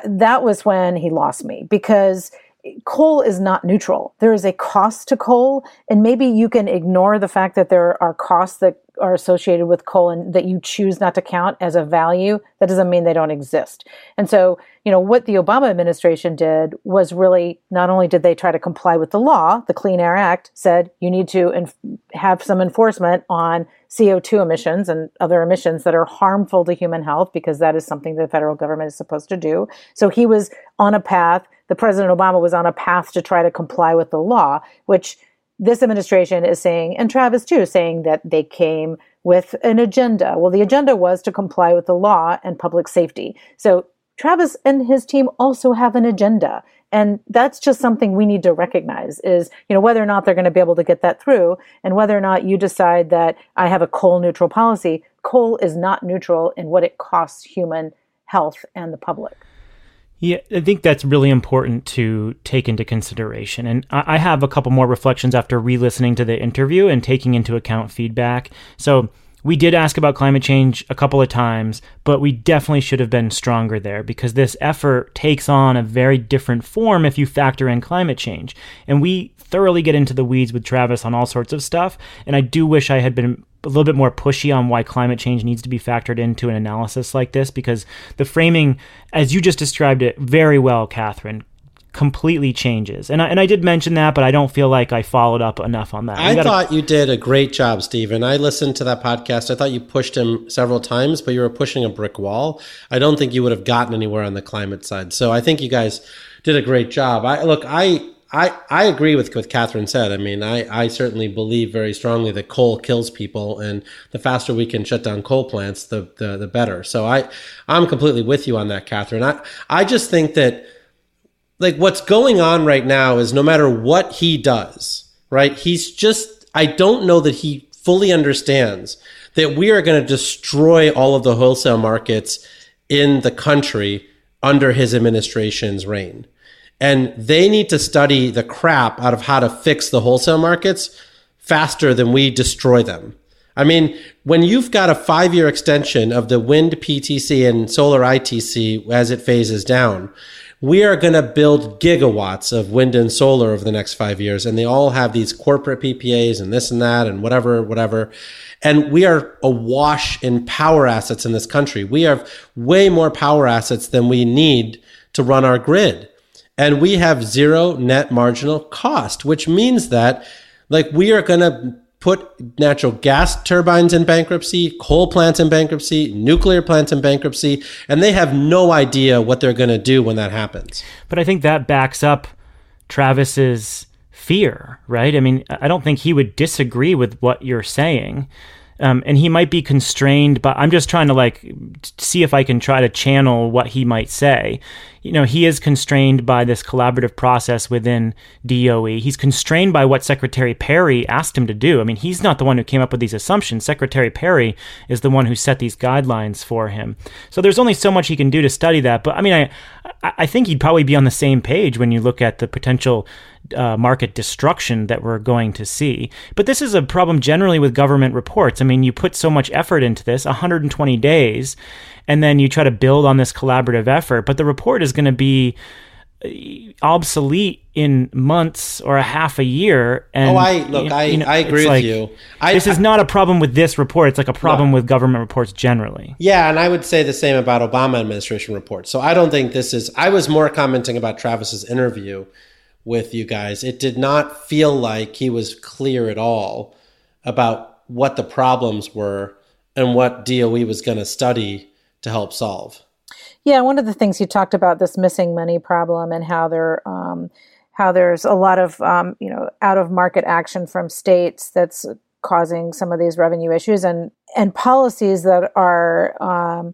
that was when he lost me because coal is not neutral. There is a cost to coal, and maybe you can ignore the fact that there are costs that are associated with coal and that you choose not to count as a value. That doesn't mean they don't exist. And so, you know, what the Obama administration did was really not only did they try to comply with the law, the Clean Air Act said you need to inf- have some enforcement on CO2 emissions and other emissions that are harmful to human health because that is something the federal government is supposed to do. So he was on a path the President Obama was on a path to try to comply with the law, which this administration is saying, and Travis too, saying that they came with an agenda. Well, the agenda was to comply with the law and public safety. So Travis and his team also have an agenda. And that's just something we need to recognize is, you know, whether or not they're going to be able to get that through and whether or not you decide that I have a coal neutral policy. Coal is not neutral in what it costs human health and the public. Yeah, I think that's really important to take into consideration. And I have a couple more reflections after re listening to the interview and taking into account feedback. So, we did ask about climate change a couple of times, but we definitely should have been stronger there because this effort takes on a very different form if you factor in climate change. And we thoroughly get into the weeds with Travis on all sorts of stuff. And I do wish I had been a little bit more pushy on why climate change needs to be factored into an analysis like this because the framing, as you just described it very well, Katherine, completely changes. And I, and I did mention that, but I don't feel like I followed up enough on that. I gotta... thought you did a great job, Stephen. I listened to that podcast. I thought you pushed him several times, but you were pushing a brick wall. I don't think you would have gotten anywhere on the climate side. So I think you guys did a great job. I look, I I, I agree with what Katherine said. I mean, I, I certainly believe very strongly that coal kills people, and the faster we can shut down coal plants, the, the, the better. So I, I'm completely with you on that, Katherine. I, I just think that, like, what's going on right now is no matter what he does, right, he's just, I don't know that he fully understands that we are going to destroy all of the wholesale markets in the country under his administration's reign and they need to study the crap out of how to fix the wholesale markets faster than we destroy them. I mean, when you've got a five year extension of the wind PTC and solar ITC as it phases down, we are going to build gigawatts of wind and solar over the next five years. And they all have these corporate PPAs and this and that and whatever, whatever. And we are awash in power assets in this country. We have way more power assets than we need to run our grid and we have zero net marginal cost, which means that like we are going to put natural gas turbines in bankruptcy, coal plants in bankruptcy, nuclear plants in bankruptcy, and they have no idea what they're going to do when that happens. But I think that backs up Travis's fear, right? I mean, I don't think he would disagree with what you're saying. Um, and he might be constrained, but I'm just trying to like see if I can try to channel what he might say you know, he is constrained by this collaborative process within DOE. He's constrained by what Secretary Perry asked him to do. I mean, he's not the one who came up with these assumptions. Secretary Perry is the one who set these guidelines for him. So there's only so much he can do to study that. But I mean, I I think he'd probably be on the same page when you look at the potential uh, market destruction that we're going to see. But this is a problem generally with government reports. I mean, you put so much effort into this, 120 days, and then you try to build on this collaborative effort. But the report is going to be uh, obsolete in months or a half a year and oh i look i, you know, I agree with like, you. I, this is not a problem with this report it's like a problem no. with government reports generally. Yeah and i would say the same about obama administration reports. So i don't think this is i was more commenting about travis's interview with you guys. It did not feel like he was clear at all about what the problems were and what doe was going to study to help solve. Yeah, one of the things you talked about this missing money problem and how there um, how there's a lot of um, you know out of market action from states that's causing some of these revenue issues and and policies that are um,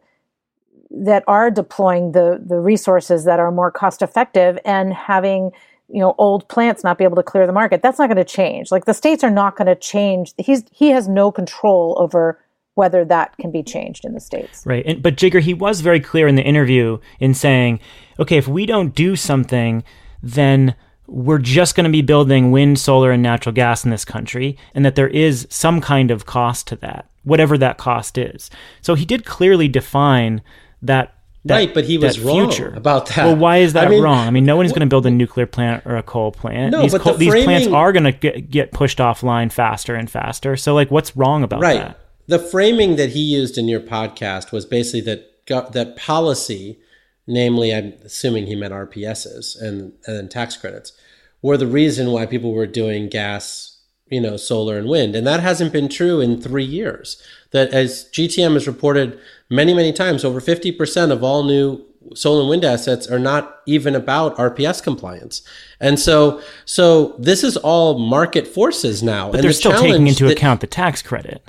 that are deploying the the resources that are more cost effective and having you know old plants not be able to clear the market. That's not going to change. Like the states are not going to change. He's he has no control over whether that can be changed in the states. Right. And, but Jigar, he was very clear in the interview in saying, okay, if we don't do something, then we're just going to be building wind, solar, and natural gas in this country, and that there is some kind of cost to that, whatever that cost is. So he did clearly define that that, right, but he was wrong future. about that. Well, why is that I mean, wrong? I mean, no one's going to build a nuclear plant or a coal plant. No, these, but coal- the these plants are going to get, get pushed offline faster and faster. So, like, what's wrong about right. that? The framing that he used in your podcast was basically that that policy, namely, I'm assuming he meant RPSs and and tax credits, were the reason why people were doing gas, you know, solar and wind, and that hasn't been true in three years. That as GTM has reported many many times, over fifty percent of all new solar and wind assets are not even about RPS compliance. And so so this is all market forces now. But and they're the still taking into that- account the tax credit.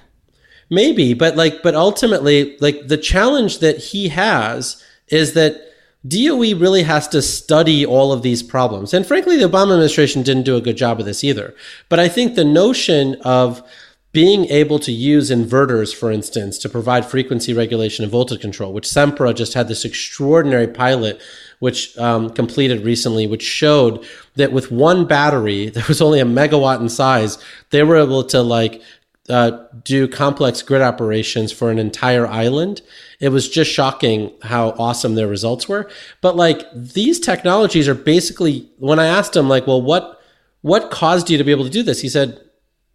Maybe, but like, but ultimately, like the challenge that he has is that DOE really has to study all of these problems. And frankly, the Obama administration didn't do a good job of this either. But I think the notion of being able to use inverters, for instance, to provide frequency regulation and voltage control, which Sempra just had this extraordinary pilot, which um, completed recently, which showed that with one battery <laughs> that was only a megawatt in size, they were able to like uh, do complex grid operations for an entire island. It was just shocking how awesome their results were. But like these technologies are basically, when I asked him, like, well, what what caused you to be able to do this? He said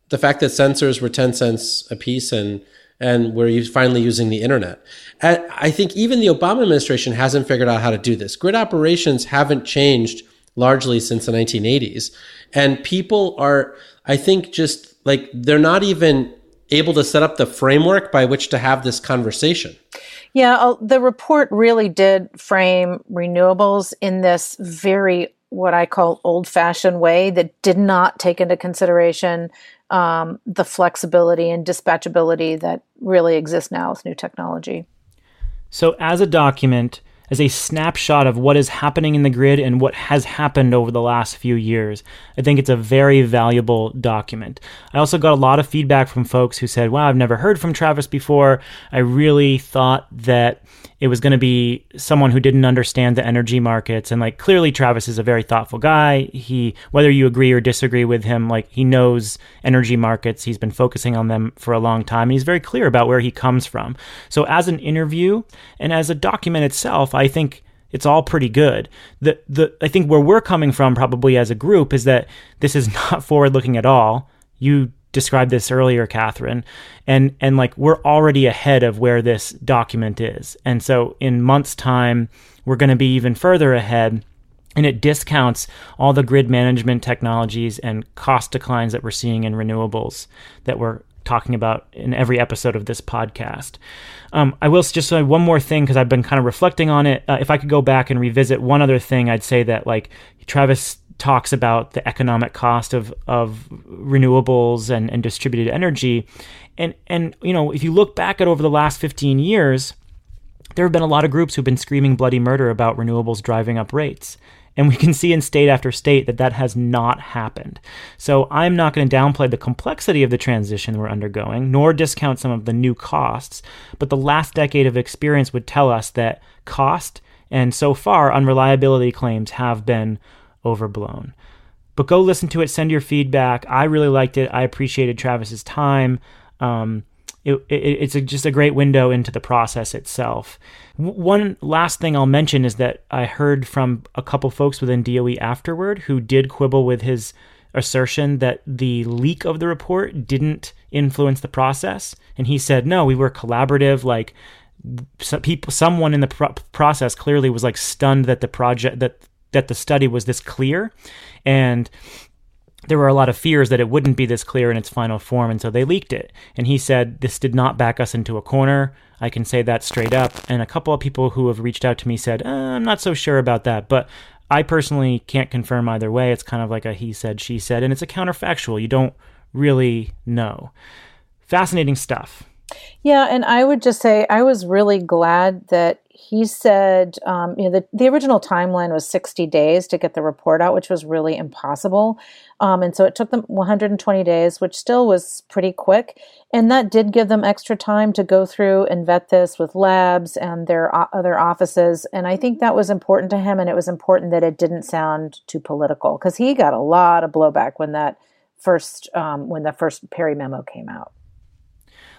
the fact that sensors were ten cents a piece and and we're finally using the internet. And I think even the Obama administration hasn't figured out how to do this. Grid operations haven't changed largely since the 1980s. And people are, I think, just like they're not even able to set up the framework by which to have this conversation. Yeah, uh, the report really did frame renewables in this very what I call old fashioned way that did not take into consideration um, the flexibility and dispatchability that really exists now with new technology. So, as a document, as a snapshot of what is happening in the grid and what has happened over the last few years, I think it's a very valuable document. I also got a lot of feedback from folks who said, Wow, I've never heard from Travis before. I really thought that it was going to be someone who didn't understand the energy markets. And like, clearly, Travis is a very thoughtful guy. He, whether you agree or disagree with him, like, he knows energy markets. He's been focusing on them for a long time. And he's very clear about where he comes from. So, as an interview and as a document itself, I think it's all pretty good. The the I think where we're coming from probably as a group is that this is <laughs> not forward looking at all. You described this earlier, Katherine, and and like we're already ahead of where this document is, and so in months' time we're going to be even further ahead. And it discounts all the grid management technologies and cost declines that we're seeing in renewables that we're talking about in every episode of this podcast. Um, I will just say one more thing because I've been kind of reflecting on it. Uh, if I could go back and revisit one other thing, I'd say that like Travis talks about the economic cost of of renewables and, and distributed energy, and and you know if you look back at over the last 15 years, there have been a lot of groups who've been screaming bloody murder about renewables driving up rates. And we can see in state after state that that has not happened. So I'm not going to downplay the complexity of the transition we're undergoing, nor discount some of the new costs. But the last decade of experience would tell us that cost and so far unreliability claims have been overblown. But go listen to it, send your feedback. I really liked it. I appreciated Travis's time. Um, it, it, it's a, just a great window into the process itself. W- one last thing I'll mention is that I heard from a couple folks within DOE afterward who did quibble with his assertion that the leak of the report didn't influence the process, and he said, "No, we were collaborative. Like, people, someone in the pro- process clearly was like stunned that the project that that the study was this clear, and." there were a lot of fears that it wouldn't be this clear in its final form, and so they leaked it. And he said, This did not back us into a corner. I can say that straight up. And a couple of people who have reached out to me said, uh, I'm not so sure about that. But I personally can't confirm either way. It's kind of like a he said, she said, and it's a counterfactual. You don't really know. Fascinating stuff. Yeah, and I would just say I was really glad that he said, um, you know, the, the original timeline was 60 days to get the report out, which was really impossible. Um, and so it took them 120 days, which still was pretty quick. And that did give them extra time to go through and vet this with labs and their other offices. And I think that was important to him. And it was important that it didn't sound too political because he got a lot of blowback when that first, um, when the first Perry memo came out.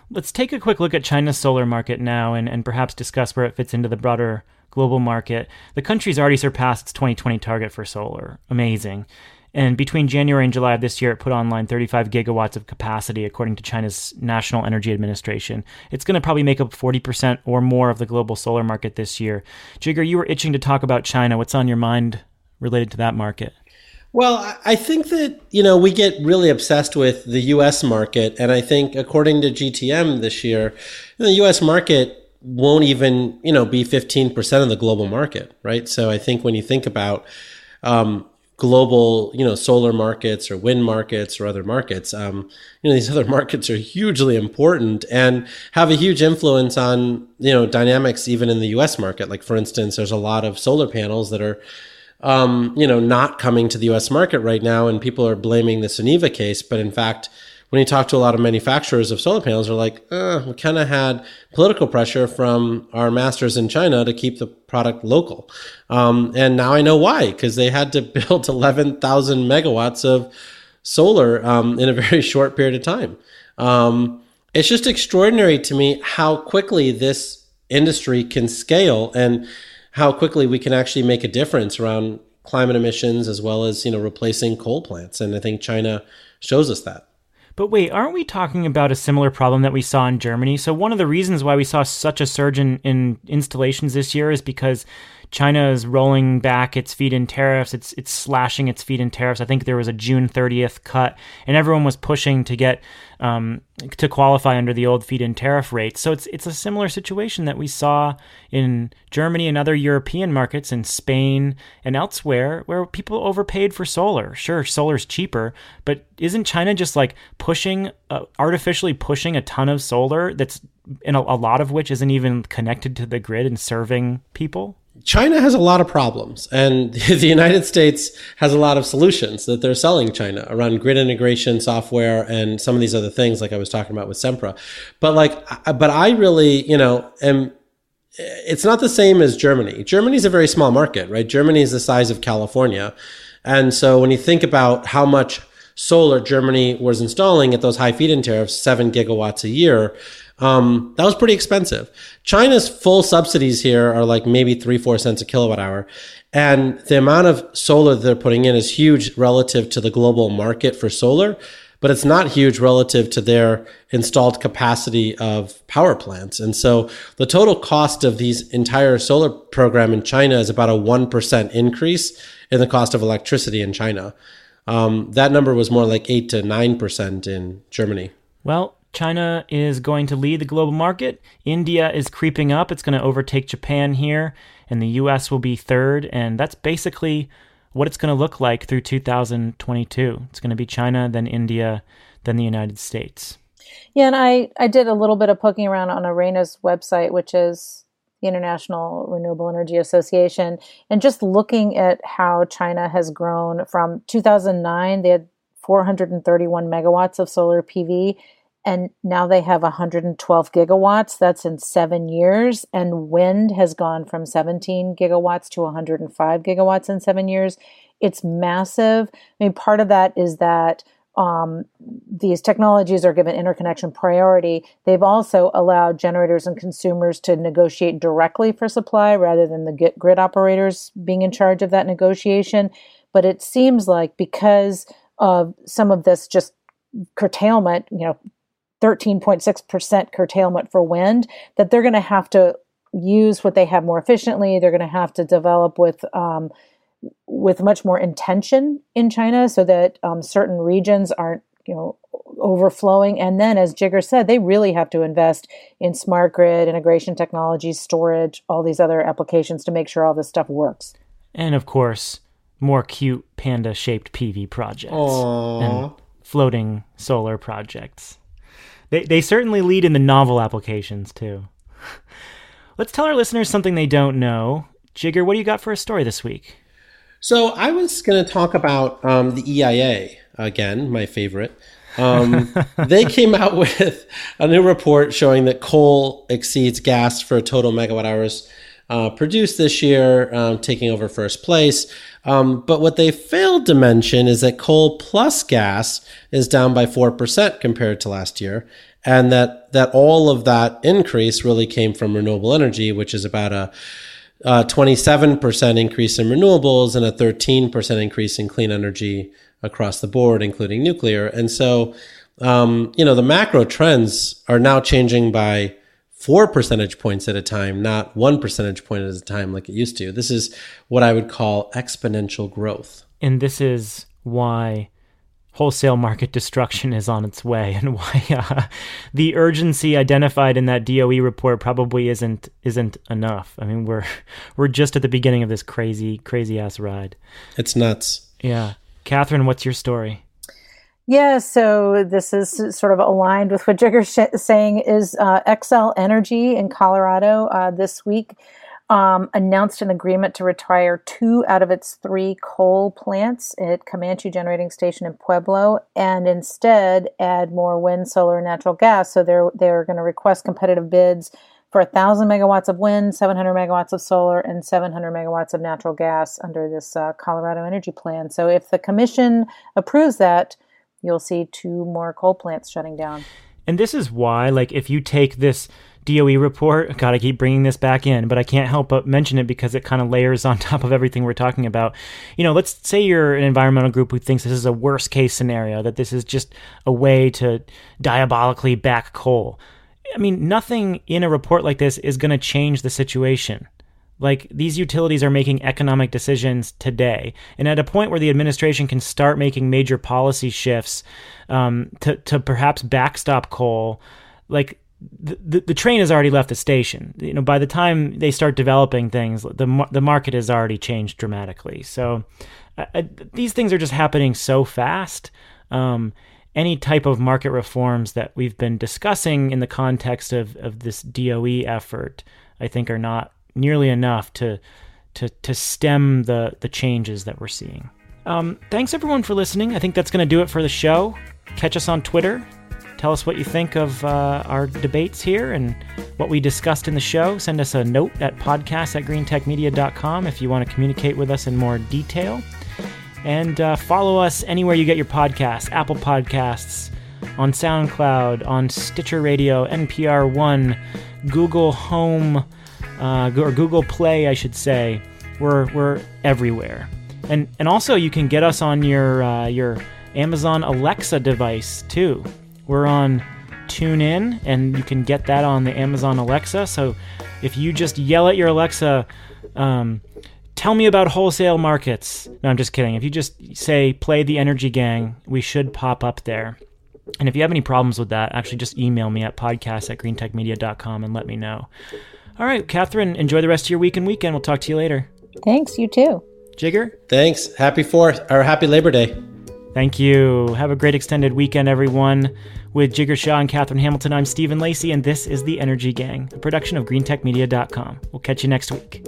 Let's take a quick look at China's solar market now and, and perhaps discuss where it fits into the broader global market. The country's already surpassed its 2020 target for solar. Amazing. And between January and July of this year, it put online 35 gigawatts of capacity, according to China's National Energy Administration. It's going to probably make up 40% or more of the global solar market this year. Jigar, you were itching to talk about China. What's on your mind related to that market? Well, I think that, you know, we get really obsessed with the US market. And I think according to GTM this year, the US market won't even, you know, be 15% of the global market, right? So I think when you think about, um, global, you know, solar markets or wind markets or other markets. Um, you know, these <laughs> other markets are hugely important and have a huge influence on, you know, dynamics even in the U.S. market. Like, for instance, there's a lot of solar panels that are, um, you know, not coming to the U.S. market right now, and people are blaming the Suniva case, but in fact, when you talk to a lot of manufacturers of solar panels, they're like, uh, we kind of had political pressure from our masters in China to keep the product local. Um, and now I know why, because they had to <laughs> build 11,000 megawatts of solar um, in a very <laughs> short period of time. Um, it's just extraordinary to me how quickly this industry can scale and how quickly we can actually make a difference around climate emissions as well as you know replacing coal plants and i think china shows us that but wait, aren't we talking about a similar problem that we saw in Germany? So one of the reasons why we saw such a surge in, in installations this year is because China is rolling back its feed-in tariffs. It's it's slashing its feed-in tariffs. I think there was a June 30th cut, and everyone was pushing to get um, to qualify under the old feed-in tariff rates. So it's it's a similar situation that we saw in Germany and other European markets, in Spain and elsewhere, where people overpaid for solar. Sure, solar's cheaper, but isn't China just like pushing, uh, artificially pushing a ton of solar that's in a, a lot of which isn't even connected to the grid and serving people? China has a lot of problems, and <laughs> the United States has a lot of solutions that they're selling China around grid integration software and some of these other things, like I was talking about with Sempra. But like, but I really, you know, am. It's not the same as Germany. Germany is a very small market, right? Germany is the size of California, and so when you think about how much solar Germany was installing at those high feed-in tariffs, seven gigawatts a year um, that was pretty expensive. China's full subsidies here are like maybe three, four cents a kilowatt hour. And the amount of solar that they're putting in is huge relative to the global market for solar, but it's not huge relative to their installed capacity of power plants. And so the total cost of these entire solar program in China is about a 1% increase in the cost of electricity in China. Um, that number was more like 8 to 9% in Germany. Well, China is going to lead the global market. India is creeping up. It's going to overtake Japan here, and the US will be third. And that's basically what it's going to look like through 2022. It's going to be China, then India, then the United States. Yeah, and I, I did a little bit of poking around on IRENA's website, which is the International Renewable Energy Association, and just looking at how China has grown from 2009, they had 431 megawatts of solar PV and now they have 112 gigawatts. That's in seven years. And wind has gone from 17 gigawatts to 105 gigawatts in seven years. It's massive. I mean, part of that is that um, these technologies are given interconnection priority. They've also allowed generators and consumers to negotiate directly for supply rather than the grid operators being in charge of that negotiation. But it seems like because of some of this just curtailment, you know, 13.6% curtailment for wind, that they're going to have to use what they have more efficiently. They're going to have to develop with um, with much more intention in China, so that um, certain regions aren't you know overflowing. And then, as Jigar said, they really have to invest in smart grid integration technologies, storage, all these other applications to make sure all this stuff works. And of course, more cute panda shaped PV projects Aww. and floating solar projects. They, they certainly lead in the novel applications, too. <laughs> Let's tell our listeners something they don't know. Jigar, what do you got for a story this week? So I was going to talk about um, the EIA again, my favorite. Um, <laughs> they came out with a new report showing that coal exceeds gas for total megawatt hours uh, produced this year, um, taking over first place. Um, but what they failed to mention is that coal plus gas is down by 4% compared to last year. And that, that all of that increase really came from renewable energy, which is about a uh, 27% increase in renewables and a 13% increase in clean energy across the board, including nuclear. And so, um, you know, the macro trends are now changing by four percentage points at a time, not one percentage point at a time like it used to. This is what I would call exponential growth. And this is why wholesale market destruction is on its way and <laughs> why uh, the urgency identified in that DOE report probably isn't isn't enough. I mean, we're <laughs> we're just at the beginning of this crazy crazy ass ride. It's nuts. Yeah. Katherine, what's your story? Yeah, so this is sort of aligned with what Jigar's sh- saying. Is uh, Xcel Energy in Colorado uh, this week um, announced an agreement to retire two out of its three coal plants at Comanche Generating Station in Pueblo, and instead add more wind, solar, and natural gas. So they're they're going to request competitive bids for thousand megawatts of wind, 700 megawatts of solar, and 700 megawatts of natural gas under this uh, Colorado Energy Plan. So if the commission approves that, you'll see two more coal plants shutting down. And this is why, like, if you take this DOE report. Got to keep bringing this back in, but I can't help but mention it because it kind of layers on <laughs> top of everything we're talking about. You know, let's say you're an environmental group who thinks this is a worst case scenario, that this is just a way to diabolically back coal. I mean, nothing in a report like this is going to change the situation. Like these utilities are making economic decisions today, and at a point where the administration can start making major policy shifts um, to to perhaps backstop coal, like the, the train has already left the station. You know, by the time they start developing things, the the market has already changed dramatically. So I, these things are just happening so fast. Um, any type of market reforms that we've been discussing in the context of, of this DOE effort, I think, are not nearly enough to to to stem the the changes that we're seeing. Um, thanks everyone for listening. I think that's going to do it for the show. Catch us on Twitter Tell us what you think of uh, our debates here and what we discussed in the show. Send us a note at podcast at greentechmedia.com if you want to communicate with us in more detail. And uh, follow us anywhere you get your podcasts Apple Podcasts, on SoundCloud, on Stitcher Radio, NPR One, Google Home, uh, or Google Play, I should say. We're, we're everywhere. And, and also, you can get us on your, uh, your Amazon Alexa device too. We're on TuneIn, and you can get that on the Amazon Alexa. So if you just yell at your Alexa, um, tell me about wholesale markets. No, I'm just kidding. If you just say play the Energy Gang, we should pop up there. And if you have any problems with that, actually just email me at podcast at greentechmedia.com and let me know. All right, Katherine, enjoy the rest of your week and weekend. We'll talk to you later. Thanks, you too. Jigar? Thanks. Happy Fourth or Happy Labor Day. Thank you. Have a great extended weekend, everyone. With Jigar Shah and Katherine Hamilton, I'm Stephen Lacey, and this is The Energy Gang, a production of greentechmedia.com. We'll catch you next week.